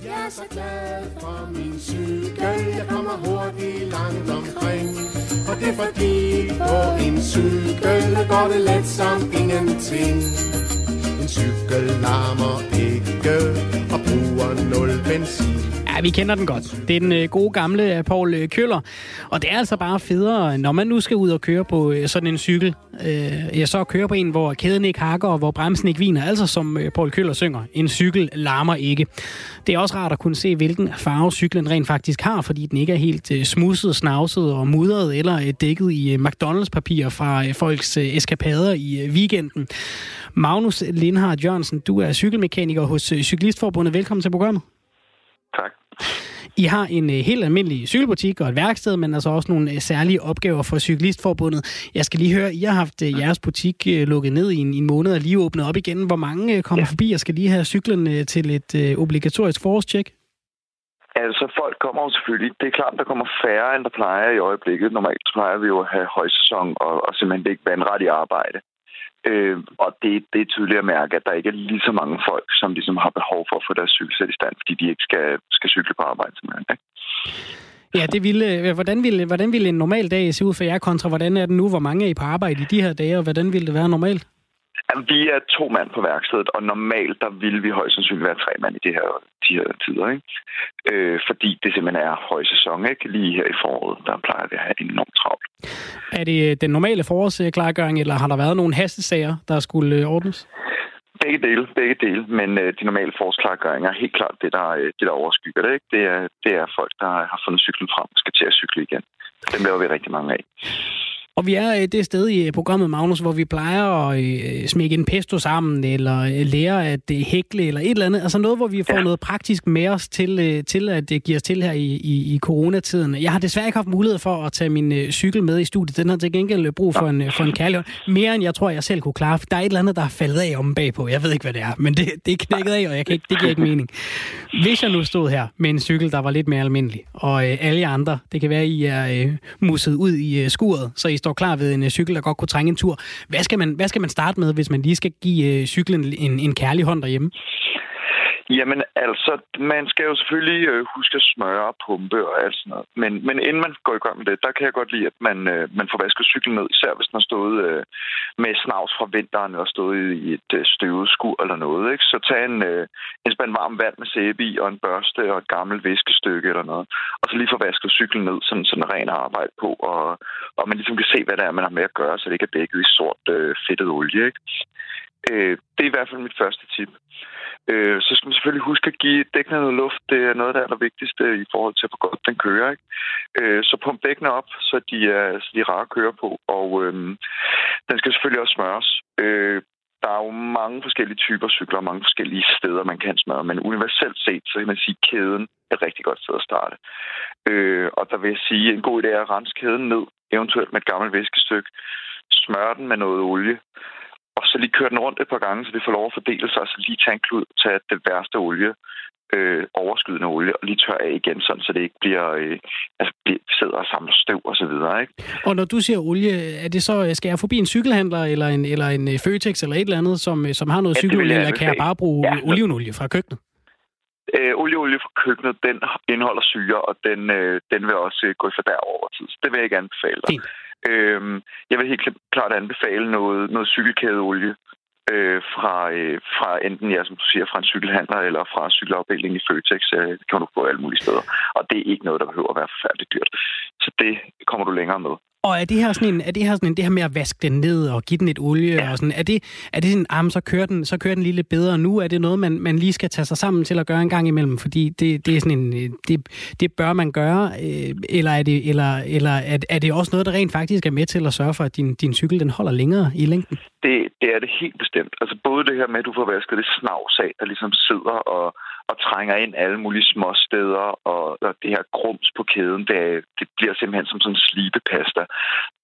Jeg er så glad for min cykel, jeg kommer hurtigt langt omkring. Og det er fordi på en cykel går det let som ingenting. En cykel larmer ikke og bruger nul benzin. Ja, vi kender den godt. Det er den øh, gode gamle øh, Paul øh, Køller. Og det er altså bare federe, når man nu skal ud og køre på sådan en cykel. Jeg så køre på en, hvor kæden ikke hakker, og hvor bremsen ikke viner. Altså som Paul Køller synger, en cykel larmer ikke. Det er også rart at kunne se, hvilken farve cyklen rent faktisk har, fordi den ikke er helt smusset, snavset og mudret, eller dækket i McDonald's-papir fra folks eskapader i weekenden. Magnus Lindhardt Jørgensen, du er cykelmekaniker hos Cyklistforbundet. Velkommen til programmet. Tak. I har en uh, helt almindelig cykelbutik og et værksted, men altså også nogle uh, særlige opgaver for Cyklistforbundet. Jeg skal lige høre, I har haft uh, jeres butik lukket ned i en, en måned og lige åbnet op igen. Hvor mange kommer ja. forbi og skal lige have cyklen til et obligatorisk forårstjek? Altså, folk kommer jo selvfølgelig. Det er klart, der kommer færre, end der plejer i øjeblikket. Normalt plejer vi jo at have højsæson og, og simpelthen ikke vandret i arbejde. Øh, og det, det er tydeligt at mærke, at der ikke er lige så mange folk, som ligesom har behov for at få deres cykelsæt i stand, fordi de ikke skal, skal cykle på arbejde. Simpelthen, ikke? Ja, det ville, øh, hvordan, ville, hvordan ville en normal dag se ud for jer kontra, hvordan er den nu? Hvor mange er I på arbejde i de her dage, og hvordan ville det være normalt? Vi er to mand på værkstedet, og normalt der vil vi højst sandsynligt være tre mand i de her, de her tider. Ikke? Øh, fordi det simpelthen er højsæson. Ikke? Lige her i foråret, der plejer vi at have enormt travlt. Er det øh, den normale forårsklargøring, eller har der været nogle hastesager, der skulle øh, ordnes? Begge dele, begge dele, men øh, de normale forårsklargøringer er helt klart det, der, øh, det, der overskygger det. Ikke? Det, er, det er folk, der har fundet cyklen frem og skal til at cykle igen. Dem laver vi rigtig mange af. Og vi er øh, det sted i øh, programmet, Magnus, hvor vi plejer at øh, smække en pesto sammen, eller lære at hækle, eller et eller andet. Altså noget, hvor vi får ja. noget praktisk med os til, til at give os til her i, i, i coronatiden. Jeg har desværre ikke haft mulighed for at tage min cykel med i studiet. Den har til gengæld brug for en, for en kærlighed. Mere end jeg tror, jeg selv kunne klare. Der er et eller andet, der er faldet af om bagpå. Jeg ved ikke, hvad det er, men det, det er knækket af, og jeg kan ikke, det giver ikke mening. Hvis jeg nu stod her med en cykel, der var lidt mere almindelig, og øh, alle andre, det kan være, I er øh, musset ud i øh, skuret, så I står klar ved en øh, cykel, der godt kunne trænge en tur. Hvad skal man, hvad skal man starte med, hvis man lige skal give øh, cyklen en, en kærlig hånd derhjemme? Jamen altså, man skal jo selvfølgelig øh, huske at smøre og pumpe og alt sådan noget. Men, men inden man går i gang med det, der kan jeg godt lide, at man, øh, man får vasket cyklen ned, især hvis den har stået øh, med snavs fra vinteren og stået i et øh, støvet skur eller noget. Ikke? Så tag en, øh, en spand varm vand med sæbe i og en børste og et gammelt viskestykke eller noget. Og så lige få vasket cyklen ned, sådan, sådan ren arbejde på, og, og man ligesom kan se, hvad det er, man har med at gøre, så det ikke er dækket i sort øh, fedtet olie. Ikke? Øh, det er i hvert fald mit første tip. Øh, så skal man selvfølgelig huske at give dækkene noget luft. Det er noget af det allervigtigste øh, i forhold til, hvor godt den kører. Ikke? Øh, så pump dækkene op, så de er, så de er rare at køre på. Og øh, den skal selvfølgelig også smøres. Øh, der er jo mange forskellige typer cykler og mange forskellige steder, man kan smadre, men universelt set, så kan man sige, at kæden er et rigtig godt sted at starte. Øh, og der vil jeg sige, at en god idé er at rense kæden ned, eventuelt med et gammelt væskestykke, smøre den med noget olie, så lige køre den rundt et par gange, så det får lov at fordele sig, så lige tage en klud, tage det værste olie, øh, overskydende olie, og lige tør af igen, sådan, så det ikke bliver, øh, altså, bliver, sidder og samler støv og så videre. Ikke? Og når du siger olie, er det så, skal jeg forbi en cykelhandler, eller en, eller en øh, Føtex, eller et eller andet, som, øh, som har noget ja, cykelolie, eller kan jeg bare bruge ja, olivenolie fra køkkenet? Øh, olieolie fra køkkenet, den indeholder syre, og den, øh, den vil også øh, gå i fordær over tid. Så det vil jeg ikke anbefale dig. Øhm, jeg vil helt klart anbefale noget, noget cykelkædeolie øh, fra, øh, fra enten, ja, som du siger, fra en cykelhandler eller fra cykelafdelingen i Føtex. Øh, det kan du få alle mulige steder. Og det er ikke noget, der behøver at være forfærdeligt dyrt. Så det kommer du længere med. Og er det her sådan en, er det her sådan en, det her med at vaske den ned og give den et olie ja. og sådan, er det, er det sådan, ah, så kører den, så kører den lige lidt bedre nu? Er det noget, man, man lige skal tage sig sammen til at gøre en gang imellem? Fordi det, det er sådan en, det, det bør man gøre, øh, eller er det, eller, eller er, er det også noget, der rent faktisk er med til at sørge for, at din, din cykel, den holder længere i længden? Det, det er det helt bestemt. Altså både det her med, at du får vasket det snavs af, der ligesom sidder og, og trænger ind alle mulige små steder, og, og det her grums på kæden, det, det bliver simpelthen som sådan en slibepasta.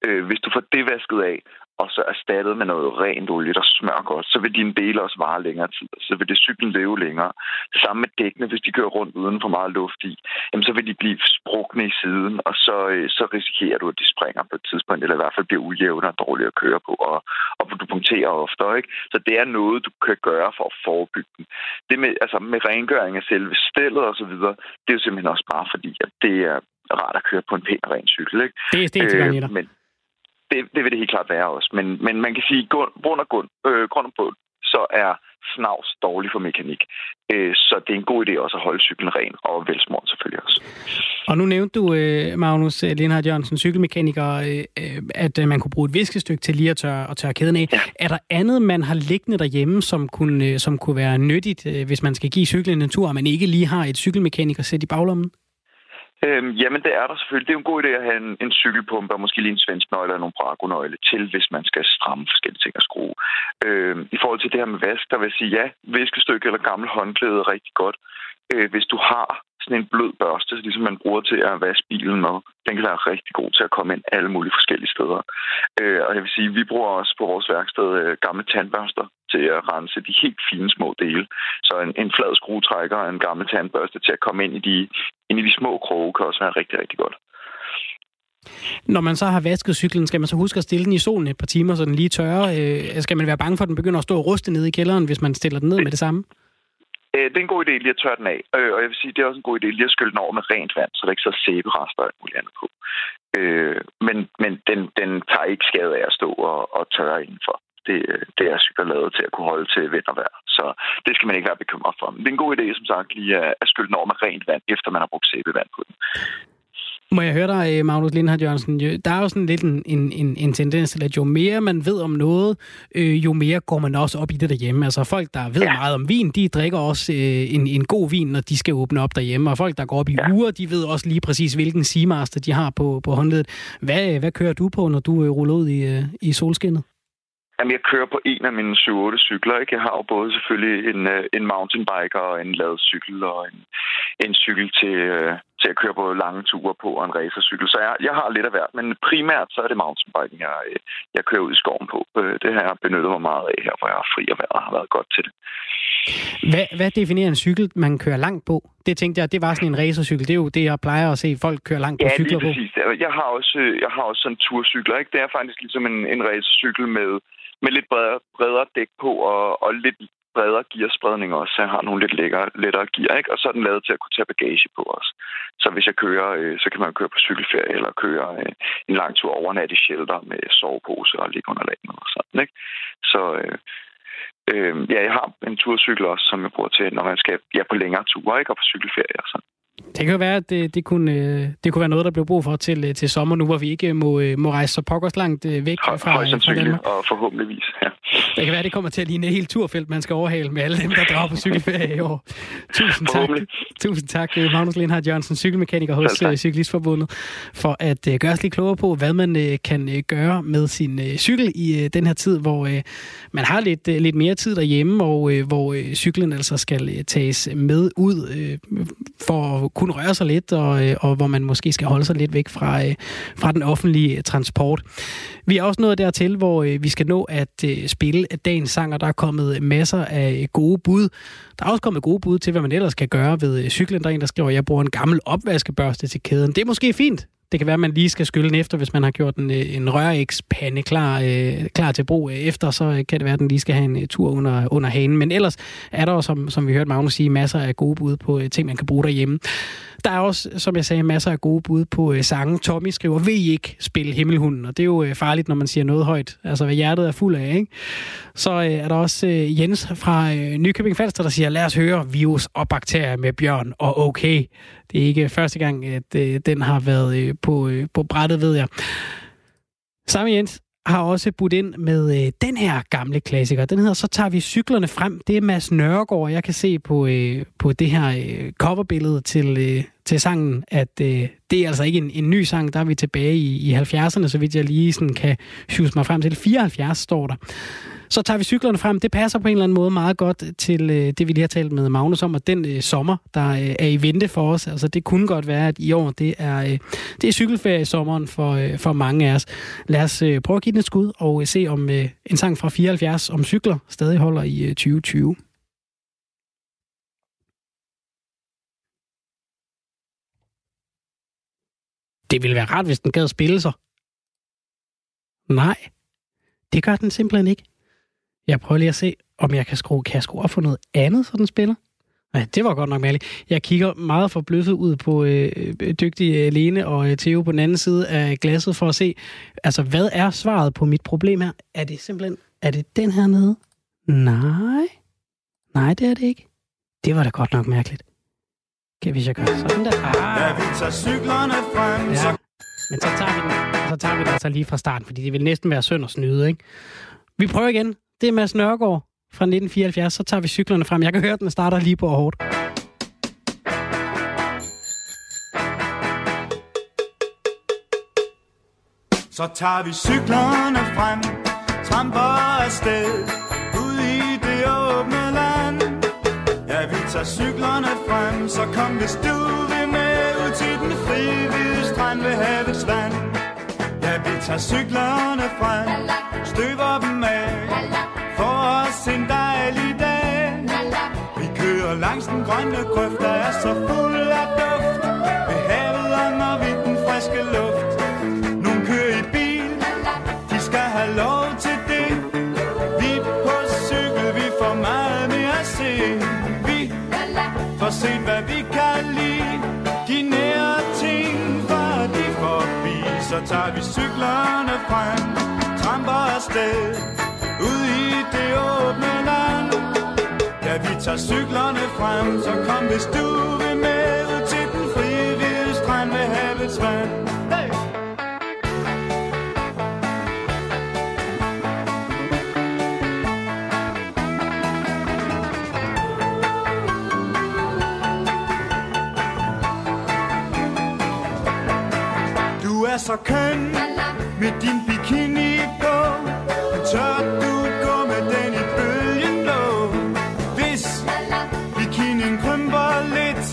Øh, hvis du får det vasket af, og så erstattet med noget rent olie, der smør godt, så vil dine dele også vare længere tid. Så vil det cyklen leve længere. Det samme med dækkene, hvis de kører rundt uden for meget luft i, jamen så vil de blive sprukne i siden, og så, øh, så risikerer du, at de springer på et tidspunkt, eller i hvert fald bliver ujævne og dårlige at køre på, og, og du punkterer ofte. Ikke? Så det er noget, du kan gøre for at forebygge den. Det med, altså med rengøring af selve stillet og så videre, det er jo simpelthen også bare fordi, at det er rart at køre på en pæn og ren cykel. Ikke? Det er det, øh, men, det, det vil det helt klart være også. Men, men man kan sige, grund og grund, øh, grund og bund, så er snavs dårlig for mekanik. Øh, så det er en god idé også at holde cyklen ren, og velsmurt selvfølgelig også. Og nu nævnte du, øh, Magnus Lindhardt Jørgensen, cykelmekaniker, øh, at man kunne bruge et viskestykke til lige at tørre, at tørre kæden af. Ja. Er der andet, man har liggende derhjemme, som kunne, som kunne være nyttigt, hvis man skal give cyklen en tur, og man ikke lige har et cykelmekaniker sæt i baglommen? Øhm, jamen, det er der selvfølgelig. Det er jo en god idé at have en, en cykelpumpe og måske lige en svensk nøgle eller nogle brakonøgle til, hvis man skal stramme forskellige ting og skrue. Øhm, I forhold til det her med vask, der vil jeg sige, ja, viskestykke eller gammel håndklæde er rigtig godt. Øh, hvis du har sådan en blød børste, ligesom man bruger til at vaske bilen med. Den kan være rigtig god til at komme ind alle mulige forskellige steder. Øh, og jeg vil sige, vi bruger også på vores værksted øh, gamle tandbørster til at rense de helt fine små dele. Så en, en flad skruetrækker og en gammel tandbørste til at komme ind i de, ind i de små kroge kan også være rigtig, rigtig godt. Når man så har vasket cyklen, skal man så huske at stille den i solen et par timer, så den lige tørrer? Øh, skal man være bange for, at den begynder at stå og ruste nede i kælderen, hvis man stiller den ned med det samme? Øh, det er en god idé lige at tørre den af. Øh, og jeg vil sige, det er også en god idé lige at skylle den over med rent vand, så der ikke så sæberester og muligt andet på. Øh, men men den, den tager ikke skade af at stå og, og tørre indenfor. Det, det er cykler lavet til at kunne holde til vind og vejr. Så det skal man ikke være bekymret for. Men det er en god idé, som sagt, lige at skylle den over med rent vand, efter man har brugt sæbevand på den. Må jeg høre dig, øh, Magnus Lindhardt Jørgensen? Der er jo sådan lidt en, en, en, en tendens til, at jo mere man ved om noget, øh, jo mere går man også op i det derhjemme. Altså folk, der ved ja. meget om vin, de drikker også øh, en, en god vin, når de skal åbne op derhjemme. Og folk, der går op i ja. uger, de ved også lige præcis, hvilken Seamaster de har på, på håndledet. Hvad, hvad kører du på, når du øh, ruller ud i, øh, i solskinnet? Jamen, jeg kører på en af mine 7-8 cykler. Ikke? Jeg har jo både selvfølgelig en, øh, en mountainbiker og en lavet cykel og en, en cykel til, øh, til at køre på lange ture på og en racercykel. Så jeg, jeg har lidt af hvert, men primært så er det mountainbiking, jeg, øh, jeg kører ud i skoven på. Det har jeg benyttet mig meget af her, hvor jeg har fri og vejret har været godt til det. Hvad, hvad definerer en cykel, man kører langt på? Det tænkte jeg, det var sådan en racercykel. Det er jo det, jeg plejer at se folk køre langt på ja, cykler på. Jeg har også, jeg har også sådan turcykler. Ikke? Det er faktisk ligesom en, en racercykel med med lidt bredere, bredere dæk på og, og lidt bredere gearspredning også. Jeg har nogle lidt lækkere, lettere gear, ikke? og så er den lavet til at kunne tage bagage på os. Så hvis jeg kører, øh, så kan man køre på cykelferie eller køre øh, en lang tur overnat i shelter med sovepose og ligge under landet og sådan. Ikke? Så øh, øh, ja, jeg har en turcykel også, som jeg bruger til, når man skal ja, på længere ture ikke? og på cykelferie og sådan. Det kan jo være, at det, det, kunne, øh, det kunne være noget, der blev brug for til, øh, til sommer, nu hvor vi ikke må, øh, må rejse så pokkers langt væk fra, fra Danmark. og forhåbentligvis, ja. Det kan være, det kommer til at ligne et helt turfelt, man skal overhale med alle dem, der drager på cykelferie i år. Tusind tak. Tusind tak, Magnus Lindhardt Jørgensen, cykelmekaniker hos Cyklistforbundet, for at gøre os lidt klogere på, hvad man kan gøre med sin cykel i den her tid, hvor man har lidt, lidt mere tid derhjemme, og hvor cyklen altså skal tages med ud for kun røre sig lidt, og, øh, og hvor man måske skal holde sig lidt væk fra, øh, fra den offentlige transport. Vi er også nået dertil, hvor øh, vi skal nå at spille dagens sang, og der er kommet masser af gode bud. Der er også kommet gode bud til, hvad man ellers kan gøre ved cyklen. Der er en, der skriver, at jeg bruger en gammel opvaskebørste til kæden. Det er måske fint. Det kan være, at man lige skal skylle den efter, hvis man har gjort en, øh, en rørægspande klar, øh, klar til brug øh, efter, så øh, kan det være, at den lige skal have en tur under, under hanen. Men ellers er der, som, som vi hørte Magnus sige, masser af gode bud på ting, man kan bruge derhjemme. Der er også, som jeg sagde, masser af gode bud på øh, sange. Tommy skriver, vil I ikke spille Himmelhunden? Og det er jo øh, farligt, når man siger noget højt. Altså, hvad hjertet er fuld af, ikke? Så øh, er der også øh, Jens fra øh, Nykøbing Falster, der siger, lad os høre virus og bakterier med Bjørn og okay. Det er ikke første gang, at øh, den har været øh, på, øh, på brættet, ved jeg. Samme Jens har også budt ind med øh, den her gamle klassiker. Den hedder Så tager vi cyklerne frem. Det er Mads Nørregård, Jeg kan se på, øh, på det her øh, coverbillede til, øh, til sangen, at øh, det er altså ikke en, en ny sang. Der er vi tilbage i, i 70'erne, så vidt jeg lige sådan kan sjuse mig frem til. 74 står der. Så tager vi cyklerne frem. Det passer på en eller anden måde meget godt til øh, det, vi lige har talt med Magnus om, og den øh, sommer, der øh, er i vente for os. Altså, det kunne godt være, at i år, det er, øh, det er cykelferie i sommeren for, øh, for mange af os. Lad os øh, prøve at give den et skud og øh, se, om øh, en sang fra 74 om cykler stadig holder i øh, 2020. Det ville være rart, hvis den gad spille sig. Nej, det gør den simpelthen ikke. Jeg prøver lige at se, om jeg kan skrue, kan jeg skrue op for noget andet, så den spiller. Nej, det var godt nok mærkeligt. Jeg kigger meget forbløffet ud på øh, dygtige Lene og øh, Theo på den anden side af glasset for at se, altså hvad er svaret på mit problem her? Er det simpelthen, er det den her nede? Nej. Nej, det er det ikke. Det var da godt nok mærkeligt. Kan vi så gøre sådan der? Ah. Ja, vi tager cyklerne frem, ja. Men så tager, vi den, så tager vi den altså lige fra starten, fordi det vil næsten være synd at snyde, ikke? Vi prøver igen. Det er Mads Nørgaard fra 1974. Så tager vi cyklerne frem. Jeg kan høre, at den starter lige på hårdt. Så tager vi cyklerne frem, tramper afsted, ud i det åbne land. Ja, vi tager cyklerne frem, så kom hvis du vil med ud til den frie hvide strand ved havets vand. Ja, tager cyklerne frem, støver dem af, for os en dejlig dag. Vi kører langs den grønne grøft, der er så fuld af duft. Ved havet under vi den friske luft. Nogle kører i bil, de skal have lov til det. Vi på cykel, vi får meget mere at se. Vi får set, hvad vi kan tager vi cyklerne frem, tramper afsted ud i det åbne land. Ja, vi tager cyklerne frem, så kom hvis du vil med ud til den frie hvide strand ved havets vand. Så køn med din bikini på, men tør du gå med den i bølgen blå? Hvis bikinien krymper lidt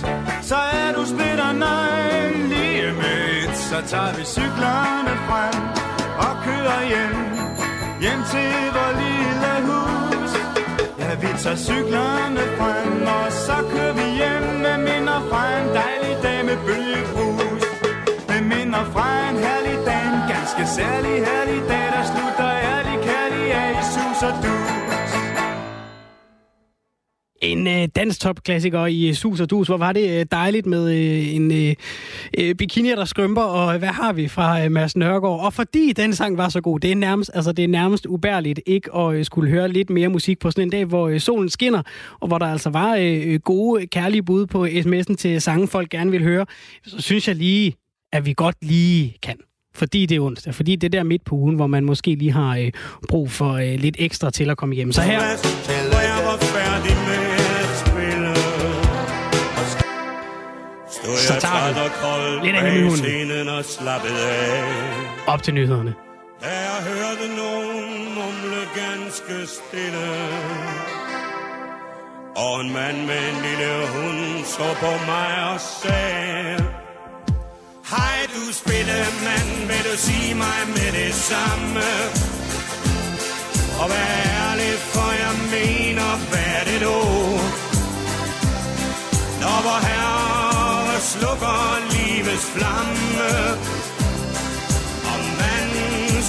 Så er du splitter nøgen lige midt Så tager vi cyklerne frem og kører hjem. Hjem til vores lille hus. Ja, vi tager cyklerne frem Og så kører vi hjem med minder fra en dejlig dag med bølgebrug dag En særlig herlig dag Der slutter ærlig kærlig af i sus og dus En øh, dansk i øh, sus og dus. Hvor var det øh, dejligt med øh, en øh, øh bikini, der skrømper, og øh, hvad har vi fra øh, Mads Nørgaard? Og fordi den sang var så god, det er nærmest, altså, det er nærmest ubærligt ikke at øh, skulle høre lidt mere musik på sådan en dag, hvor øh, solen skinner, og hvor der altså var øh, gode, kærlige bud på sms'en til sange, folk gerne vil høre. Så synes jeg lige, at vi godt lige kan fordi det er onsdag, fordi det er der midt på ugen, hvor man måske lige har øh, brug for øh, lidt ekstra til at komme hjem. Så her... Så tager vi lidt af himmelhunden. Op til nyhederne. Da jeg hørte nogen mumle ganske stille Og en mand med en lille hund så på mig og sagde Hej du spillemand, vil du sige mig med det samme? Og vær ærlig, for jeg mener, hvad er det du Når vor herre slukker livets flamme Og man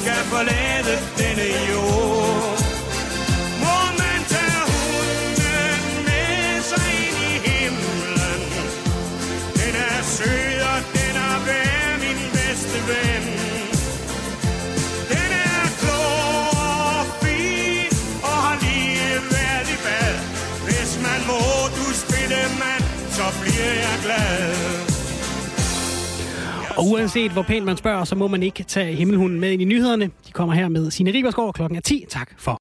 skal forlade denne jord så bliver jeg glad Og uanset hvor pænt man spørger, så må man ikke tage himmelhunden med ind i nyhederne. De kommer her med Signe Ribersgaard klokken er 10. Tak for